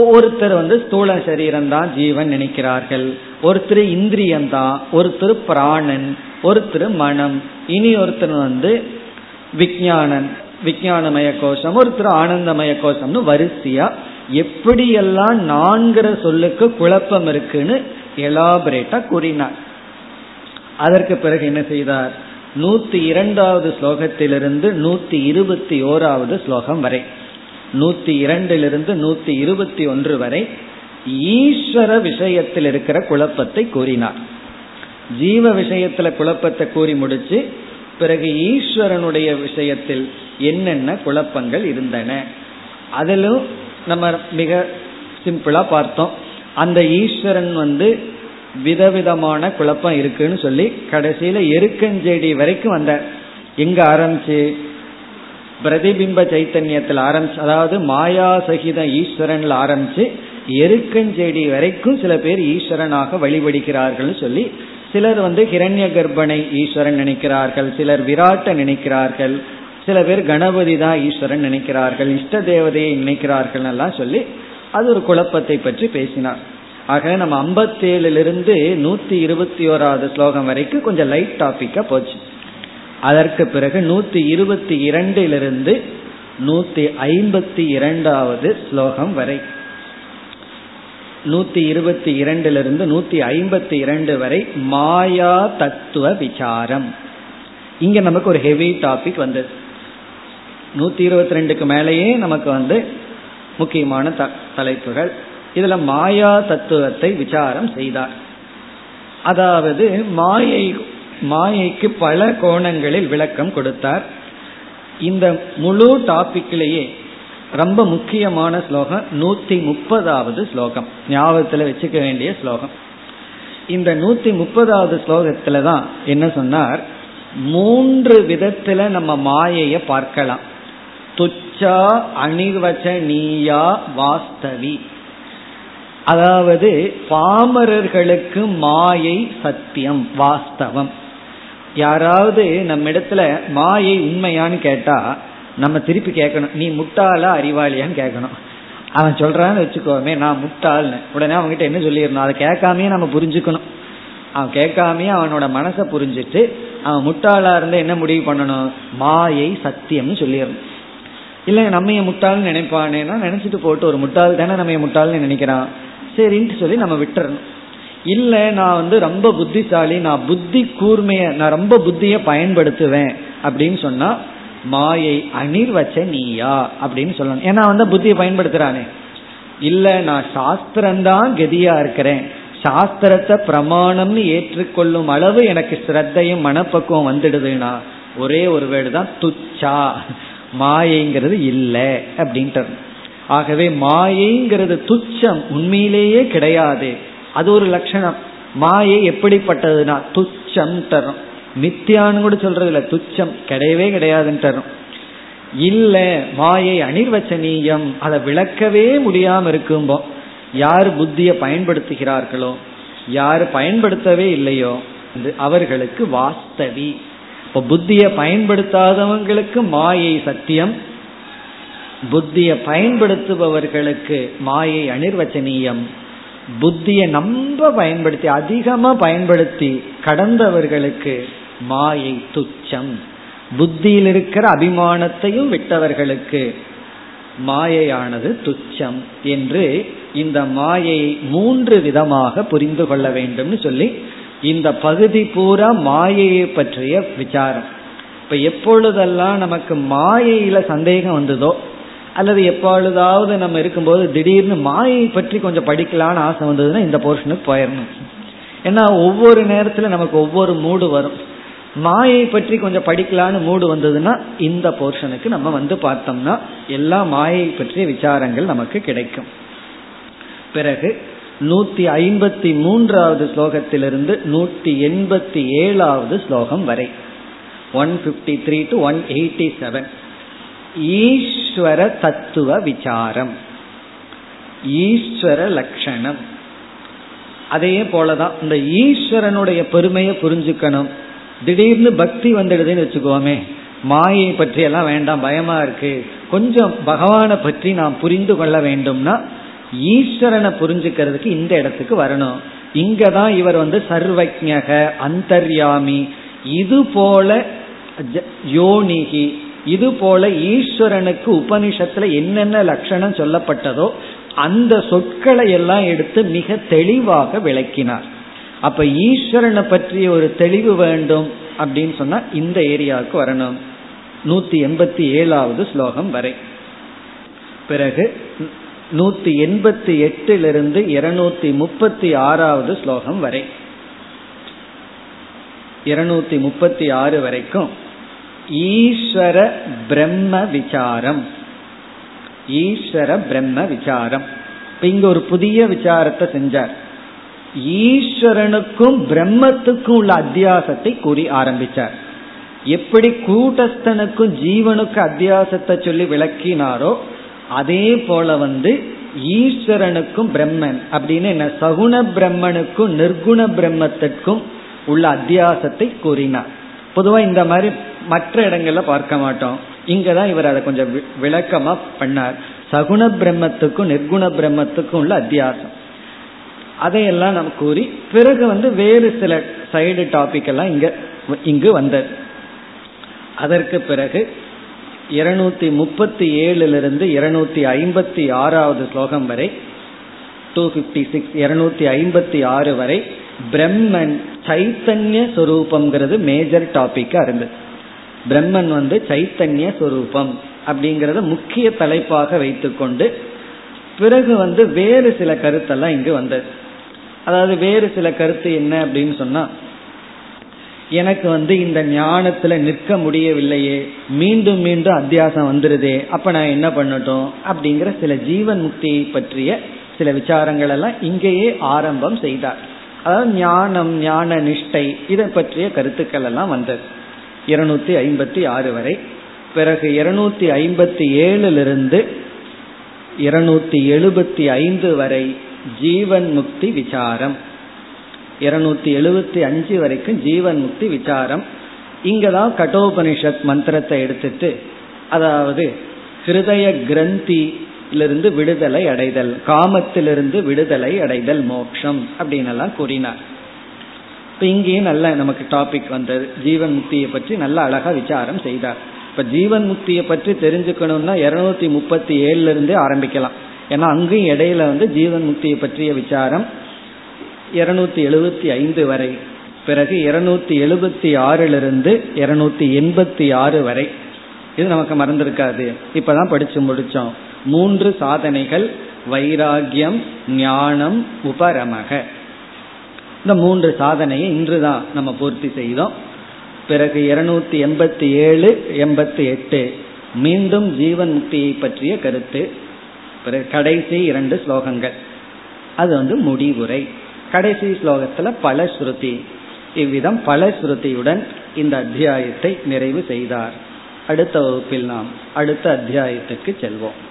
ஒருத்தர் வந்து ஸ்தூல சரீரம் தான் ஜீவன் நினைக்கிறார்கள். ஒருத்தர் இந்திரியம் தான் ஒருத்தர் பிராணன் ஒருத்தர் மனம் இனி ஒருத்தர் வந்து விஜயானன் விஜயானமய கோஷம் ஒருத்தர் ஆனந்தமய கோஷம்னு வரிசையா எப்படியெல்லாம் நான்கிற சொல்லுக்கு குழப்பம் இருக்குன்னு எலாபரேட்டா கூறினார். அதற்கு பிறகு என்ன செய்தார்? நூத்தி இரண்டாவது ஸ்லோகத்திலிருந்து நூத்தி இருபத்தி ஓராவது ஸ்லோகம் வரை. நூத்தி இரண்டிலிருந்து நூத்தி இருபத்தி ஒன்று வரை ஈஸ்வர விஷயத்தில் இருக்கிற குழப்பத்தை கூறினார். ஜீவ விஷயத்துல குழப்பத்தை கூறி முடிச்சு பிறகு ஈஸ்வரனுடைய விஷயத்தில் என்னென்ன குழப்பங்கள் இருந்தன? அதிலும் நம்ம மிக சிம்பிளா பார்த்தோம். அந்த ஈஸ்வரன் வந்து விதவிதமான குழப்பம் இருக்குன்னு சொல்லி கடைசியில எருக்கஞ்செடி வரைக்கும் வந்த எங்க ஆரம்பிச்சு பிரதிபிம்ப சைத்தன்யத்தில் ஆரம்பிச்சு அதாவது மாயா சகித ஈஸ்வரன்ல ஆரம்பிச்சு எருக்கஞ்செடி வரைக்கும் சில பேர் ஈஸ்வரனாக வழிபடுகிறார்கள் சொல்லி சிலர் வந்து ஹிரண்ய கர்ப்பனை ஈஸ்வரன் நினைக்கிறார்கள் சிலர் விராட்ட நினைக்கிறார்கள் சில பேர் கணபதி தான் ஈஸ்வரன் நினைக்கிறார்கள் இஷ்ட தேவதையை நினைக்கிறார்கள் எல்லாம் சொல்லி அது ஒரு குழப்பத்தை பற்றி பேசினார். ஆக நம்ம ஐம்பத்தேழுலிருந்து நூத்தி இருபத்தி ஓராவது ஸ்லோகம் வரைக்கும் கொஞ்சம் லைட் டாபிக்கா போச்சு. அதற்கு பிறகு நூத்தி இருபத்தி இரண்டிலிருந்து நூத்தி ஐம்பத்தி இரண்டாவது ஸ்லோகம் வரை. நூத்தி இருபத்தி இரண்டிலிருந்து நூத்தி ஐம்பத்தி இரண்டு வரை மாயா தத்துவ விசாரம். இங்க நமக்கு ஒரு ஹெவி டாபிக் வந்தது. நூத்தி இருபத்தி ரெண்டுக்கு மேலேயே நமக்கு வந்து முக்கியமான தலைப்புகள். இதுல மாயா தத்துவத்தை விசாரம் செய்தார். அதாவது மாயை மாயைக்கு பல கோணங்களில் விளக்கம் கொடுத்தார். இந்த முழு டாபிக்லேயே ரொம்ப முக்கியமான ஸ்லோகம் நூத்தி முப்பதாவது ஸ்லோகம் ஞாபகத்தில் வச்சுக்க வேண்டிய ஸ்லோகம். இந்த நூத்தி முப்பதாவது ஸ்லோகத்துல தான் என்ன சொன்னார்? மூன்று விதத்துல நம்ம மாயைய பார்க்கலாம். துச்சா அணிவச்சனீயா வாஸ்தவி. அதாவது பாமரர்களுக்கு மாயை சத்தியம் வாஸ்தவம். யாராவது நம்ம இடத்துல மாயை உண்மையான்னு கேட்டா நம்ம திருப்பி கேட்கணும் நீ முட்டாளா அறிவாளியான்னு கேட்கணும். அவன் சொல்றான்னு வச்சுக்கோமே நான் முட்டாள்னு. உடனே அவன்கிட்ட என்ன சொல்லிடணும்? அதை கேட்காமே நம்ம புரிஞ்சுக்கணும். அவன் கேட்காமயே அவனோட மனசை புரிஞ்சுட்டு அவன் முட்டாளா இருந்தா என்ன முடிவு பண்ணணும்? மாயை சத்தியம்னு சொல்லிடணும். இல்லை நம்ம முட்டாள்னு நினைப்பானேன்னா நினைச்சிட்டு போட்டு ஒரு முட்டாள் தானே நம்ம முட்டாள்னு நினைக்கிறான்? சரின்ட்டு சொல்லி நம்ம விட்டுறணும். இல்ல நான் வந்து ரொம்ப புத்திசாலி நான் புத்தி கூர்மைய நான் ரொம்ப புத்திய பயன்படுத்துவேன் அப்படின்னு சொன்னா மாயை அணிர்வச்ச நீயா? அப்படின்னு சொல்லணும். ஏன்னா வந்து புத்தியை பயன்படுத்துறானே. இல்ல நான் சாஸ்திரம்தான் கதியா இருக்கிறேன். சாஸ்திரத்தை பிரமாணம்னு ஏற்றுக்கொள்ளும் அளவு எனக்கு ஸ்ரத்தையும் மனப்பக்குவம் வந்துடுதுன்னா ஒரே ஒரு வேடு தான் துச்சா. மாயைங்கிறது இல்லை அப்படின்ட்டு ஆகவே மாயைங்கிறது துச்சம் உண்மையிலேயே கிடையாது. அது ஒரு லட்சணம். மாயை எப்படிப்பட்டதுன்னா துச்சம் தரும். மித்தியான்னு கூட சொல்றது இல்ல துச்சம் கிடையவே கிடையாதுன்னு தரும். இல்ல மாயை அனிர்வச்சனீயம் அதை விளக்கவே முடியாம இருக்கும்போ யார் புத்தியை பயன்படுத்துகிறார்களோ யார் பயன்படுத்தவே இல்லையோ அவர்களுக்கு வாஸ்தவி. இப்போ புத்தியை பயன்படுத்தாதவங்களுக்கு மாயை சத்தியம் புத்தியை பயன்படுத்துபவர்களுக்கு மாயை அனிர்வச்சனீயம். புத்தியை நம்ப பயன்படுத்தி அதிகமா பயன்படுத்தி கடந்தவர்களுக்கு மாயை துச்சம். புத்தியில் இருக்கிற அபிமானத்தையும் விட்டவர்களுக்கு மாயையானது துச்சம் என்று இந்த மாயை மூன்று விதமாக புரிந்து கொள்ள வேண்டும்னு சொல்லி இந்த பகுதி பூரா மாயையை பற்றிய விசாரம். இப்ப எப்பொழுதெல்லாம் நமக்கு மாயையில சந்தேகம் வந்ததோ அல்லது எப்பொழுதாவது நம்ம இருக்கும்போது திடீர்னு மாயை பற்றி கொஞ்சம் படிக்கலான்னு ஆசை வந்ததுன்னா இந்த போர்ஷனுக்கு போயிடணும். ஏன்னா ஒவ்வொரு நேரத்துல நமக்கு ஒவ்வொரு மூடு வரும். மாயை பற்றி கொஞ்சம் படிக்கலான்னு மூடு வந்ததுன்னா இந்த போர்ஷனுக்கு நம்ம வந்து பார்த்தோம்னா எல்லா மாயை பற்றிய விசாரங்கள் நமக்கு கிடைக்கும். பிறகு நூத்தி ஐம்பத்தி மூன்றாவது ஸ்லோகத்திலிருந்து நூத்தி எண்பத்தி ஏழாவது ஸ்லோகம் வரை. One fifty three to one eighty seven ஈஸ்வர தத்துவ விசாரம். ஈஸ்வர லட்சணம் அதே போலதான் இந்த ஈஸ்வரனுடைய பெருமையை புரிஞ்சுக்கணும். திடீர்னு பக்தி வந்துடுதுன்னு வச்சுக்கோமே. மாயை பற்றி எல்லாம் வேண்டாம் பயமா இருக்கு. கொஞ்சம் பகவானை பற்றி நாம் புரிந்து கொள்ள வேண்டும்னா ஈஸ்வரனை புரிஞ்சுக்கிறதுக்கு இந்த இடத்துக்கு வரணும். இங்கதான் இவர் வந்து சர்வஜக அந்தர்யாமி இது போல யோனிகி இது போல ஈஸ்வரனுக்கு உபனிஷத்துல என்னென்ன லட்சணம் சொல்லப்பட்டதோ அந்த சொற்களை எல்லாம் எடுத்து மிக தெளிவாக விளக்கினார். அப்ப ஈஸ்வரனை பற்றிய ஒரு தெளிவு வேண்டும் அப்படின்னு சொன்னா இந்த ஏரியாவுக்கு வரணும். நூத்தி எண்பத்தி ஏழாவது ஸ்லோகம் வரை. பிறகு நூத்தி எண்பத்தி எட்டிலிருந்து இருநூத்தி முப்பத்தி ஆறாவது ஸ்லோகம் வரை. இருநூத்தி முப்பத்தி ஆறு வரைக்கும் ஈஸ்வர பிரம்ம விசாரம் ஈஸ்வர பிரம்ம விசாரம் இங்க ஒரு புதிய விசாரத்தை செஞ்சார். ஈஸ்வரனுக்கும் பிரம்மத்துக்கும் உள்ள அத்தியாசத்தை கூறி ஆரம்பிச்சார். எப்படி கூட்டஸ்தனுக்கும் ஜீவனுக்கு அத்தியாசத்தை சொல்லி விளக்கினாரோ அதே போல வந்து ஈஸ்வரனுக்கும் பிரம்மன் அப்படின்னு என்ன சகுண பிரம்மனுக்கும் நிர்குண பிரம்மத்திற்கும் உள்ள அத்தியாசத்தை கூறினார். பொதுவா இந்த மாதிரி மற்ற இடங்கள்ல பார்க்க மாட்டோம். இங்கதான் இவர் அதை கொஞ்சம் விளக்கமா பண்ணார். சகுண பிரம்மத்துக்கும் நிர்குண பிரம்மத்துக்கும் உள்ள அத்தியாசம். அதையெல்லாம் நம்ம கூறி பிறகு வந்து வேறு சில சைடு டாபிக் எல்லாம் இங்க இங்கு வந்தது. அதற்கு பிறகு இருநூத்தி முப்பத்தி ஏழுலிருந்து இருநூத்தி ஐம்பத்தி ஆறாவது ஸ்லோகம் வரை டூ பிப்டி சிக்ஸ் இருநூத்தி ஐம்பத்தி ஆறு வரை பிரம்மன் சைத்தன்ய சொரூபம்ங்கிறது மேஜர் டாபிக்கா இருந்தது. பிரம்மன் வந்து சைத்தன்ய சொரூபம் அப்படிங்கறத முக்கிய தலைப்பாக வைத்துக்கொண்டு பிறகு வந்து வேறு சில கருத்தெல்லாம் இங்கு வந்தது. அதாவது வேறு சில கருத்து என்ன அப்படின்னு சொன்னா எனக்கு வந்து இந்த ஞானத்துல நிற்க முடியவில்லையே மீண்டும் மீண்டும் அத்தியாசம் வந்துருதே அப்ப நான் என்ன பண்ணட்டும் அப்படிங்கிற சில ஜீவன் முக்தியை பற்றிய சில விசாரங்கள் எல்லாம் இங்கேயே ஆரம்பம் செய்தார். அதாவது ஞானம் ஞான நிஷ்டை இதை பற்றிய கருத்துக்கள் எல்லாம் வந்தது. இருநூத்தி ஐம்பத்தி ஆறு வரை. பிறகு இருநூத்தி ஐம்பத்தி ஏழிலிருந்து இருநூத்தி எழுபத்தி ஐந்து வரை ஜீவன் முக்தி விசாரம். இருநூத்தி எழுபத்தி அஞ்சு வரைக்கும் ஜீவன் முக்தி விசாரம். இங்கதான் கட்டோபனிஷத் மந்திரத்தை எடுத்துட்டு அதாவது ஹிருதய கிரந்திலிருந்து விடுதலை அடைதல் காமத்திலிருந்து விடுதலை அடைதல் மோக்ஷம் அப்படின்னு எல்லாம் கூறினார். இப்ப இங்கேயும் நல்ல நமக்கு டாபிக் வந்தது. ஜீவன் முக்தியை பற்றி நல்ல அழகா விசாரம் செய்தார். இப்ப ஜீவன் முக்தியை பற்றி தெரிஞ்சுக்கணும்னா இருநூத்தி முப்பத்தி ஏழுல இருந்தே ஆரம்பிக்கலாம். ஏன்னா அங்கேயும் இடையில வந்து ஜீவன் முக்தியை பற்றிய விசாரம் இருநூத்தி எழுபத்தி ஐந்து வரை. பிறகு இருநூத்தி எழுபத்தி ஆறிலிருந்து இருநூத்தி எண்பத்தி ஆறு வரை. இது நமக்கு மறந்திருக்காது. இப்பதான் படிச்சு முடிச்சோம். மூன்று சாதனைகள் வைராகியம் ஞானம் உபரமக. இந்த மூன்று சாதனையை இன்றுதான் நம்ம பூர்த்தி செய்தோம். பிறகு இருநூத்தி எண்பத்தி ஏழு எண்பத்தி எட்டு. மீண்டும் ஜீவன் முக்தியை பற்றிய கருத்து. பிறகு கடைசி இரண்டு ஸ்லோகங்கள். அது வந்து முடிவுரை. கடைசி ஸ்லோகத்துல பல ஸ்ருதி. இவ்விதம் பல ஸ்ருதியுடன் இந்த அத்தியாயத்தை நிறைவு செய்தார். அடுத்த வகுப்பில் நாம் அடுத்த அத்தியாயத்துக்கு செல்வோம்.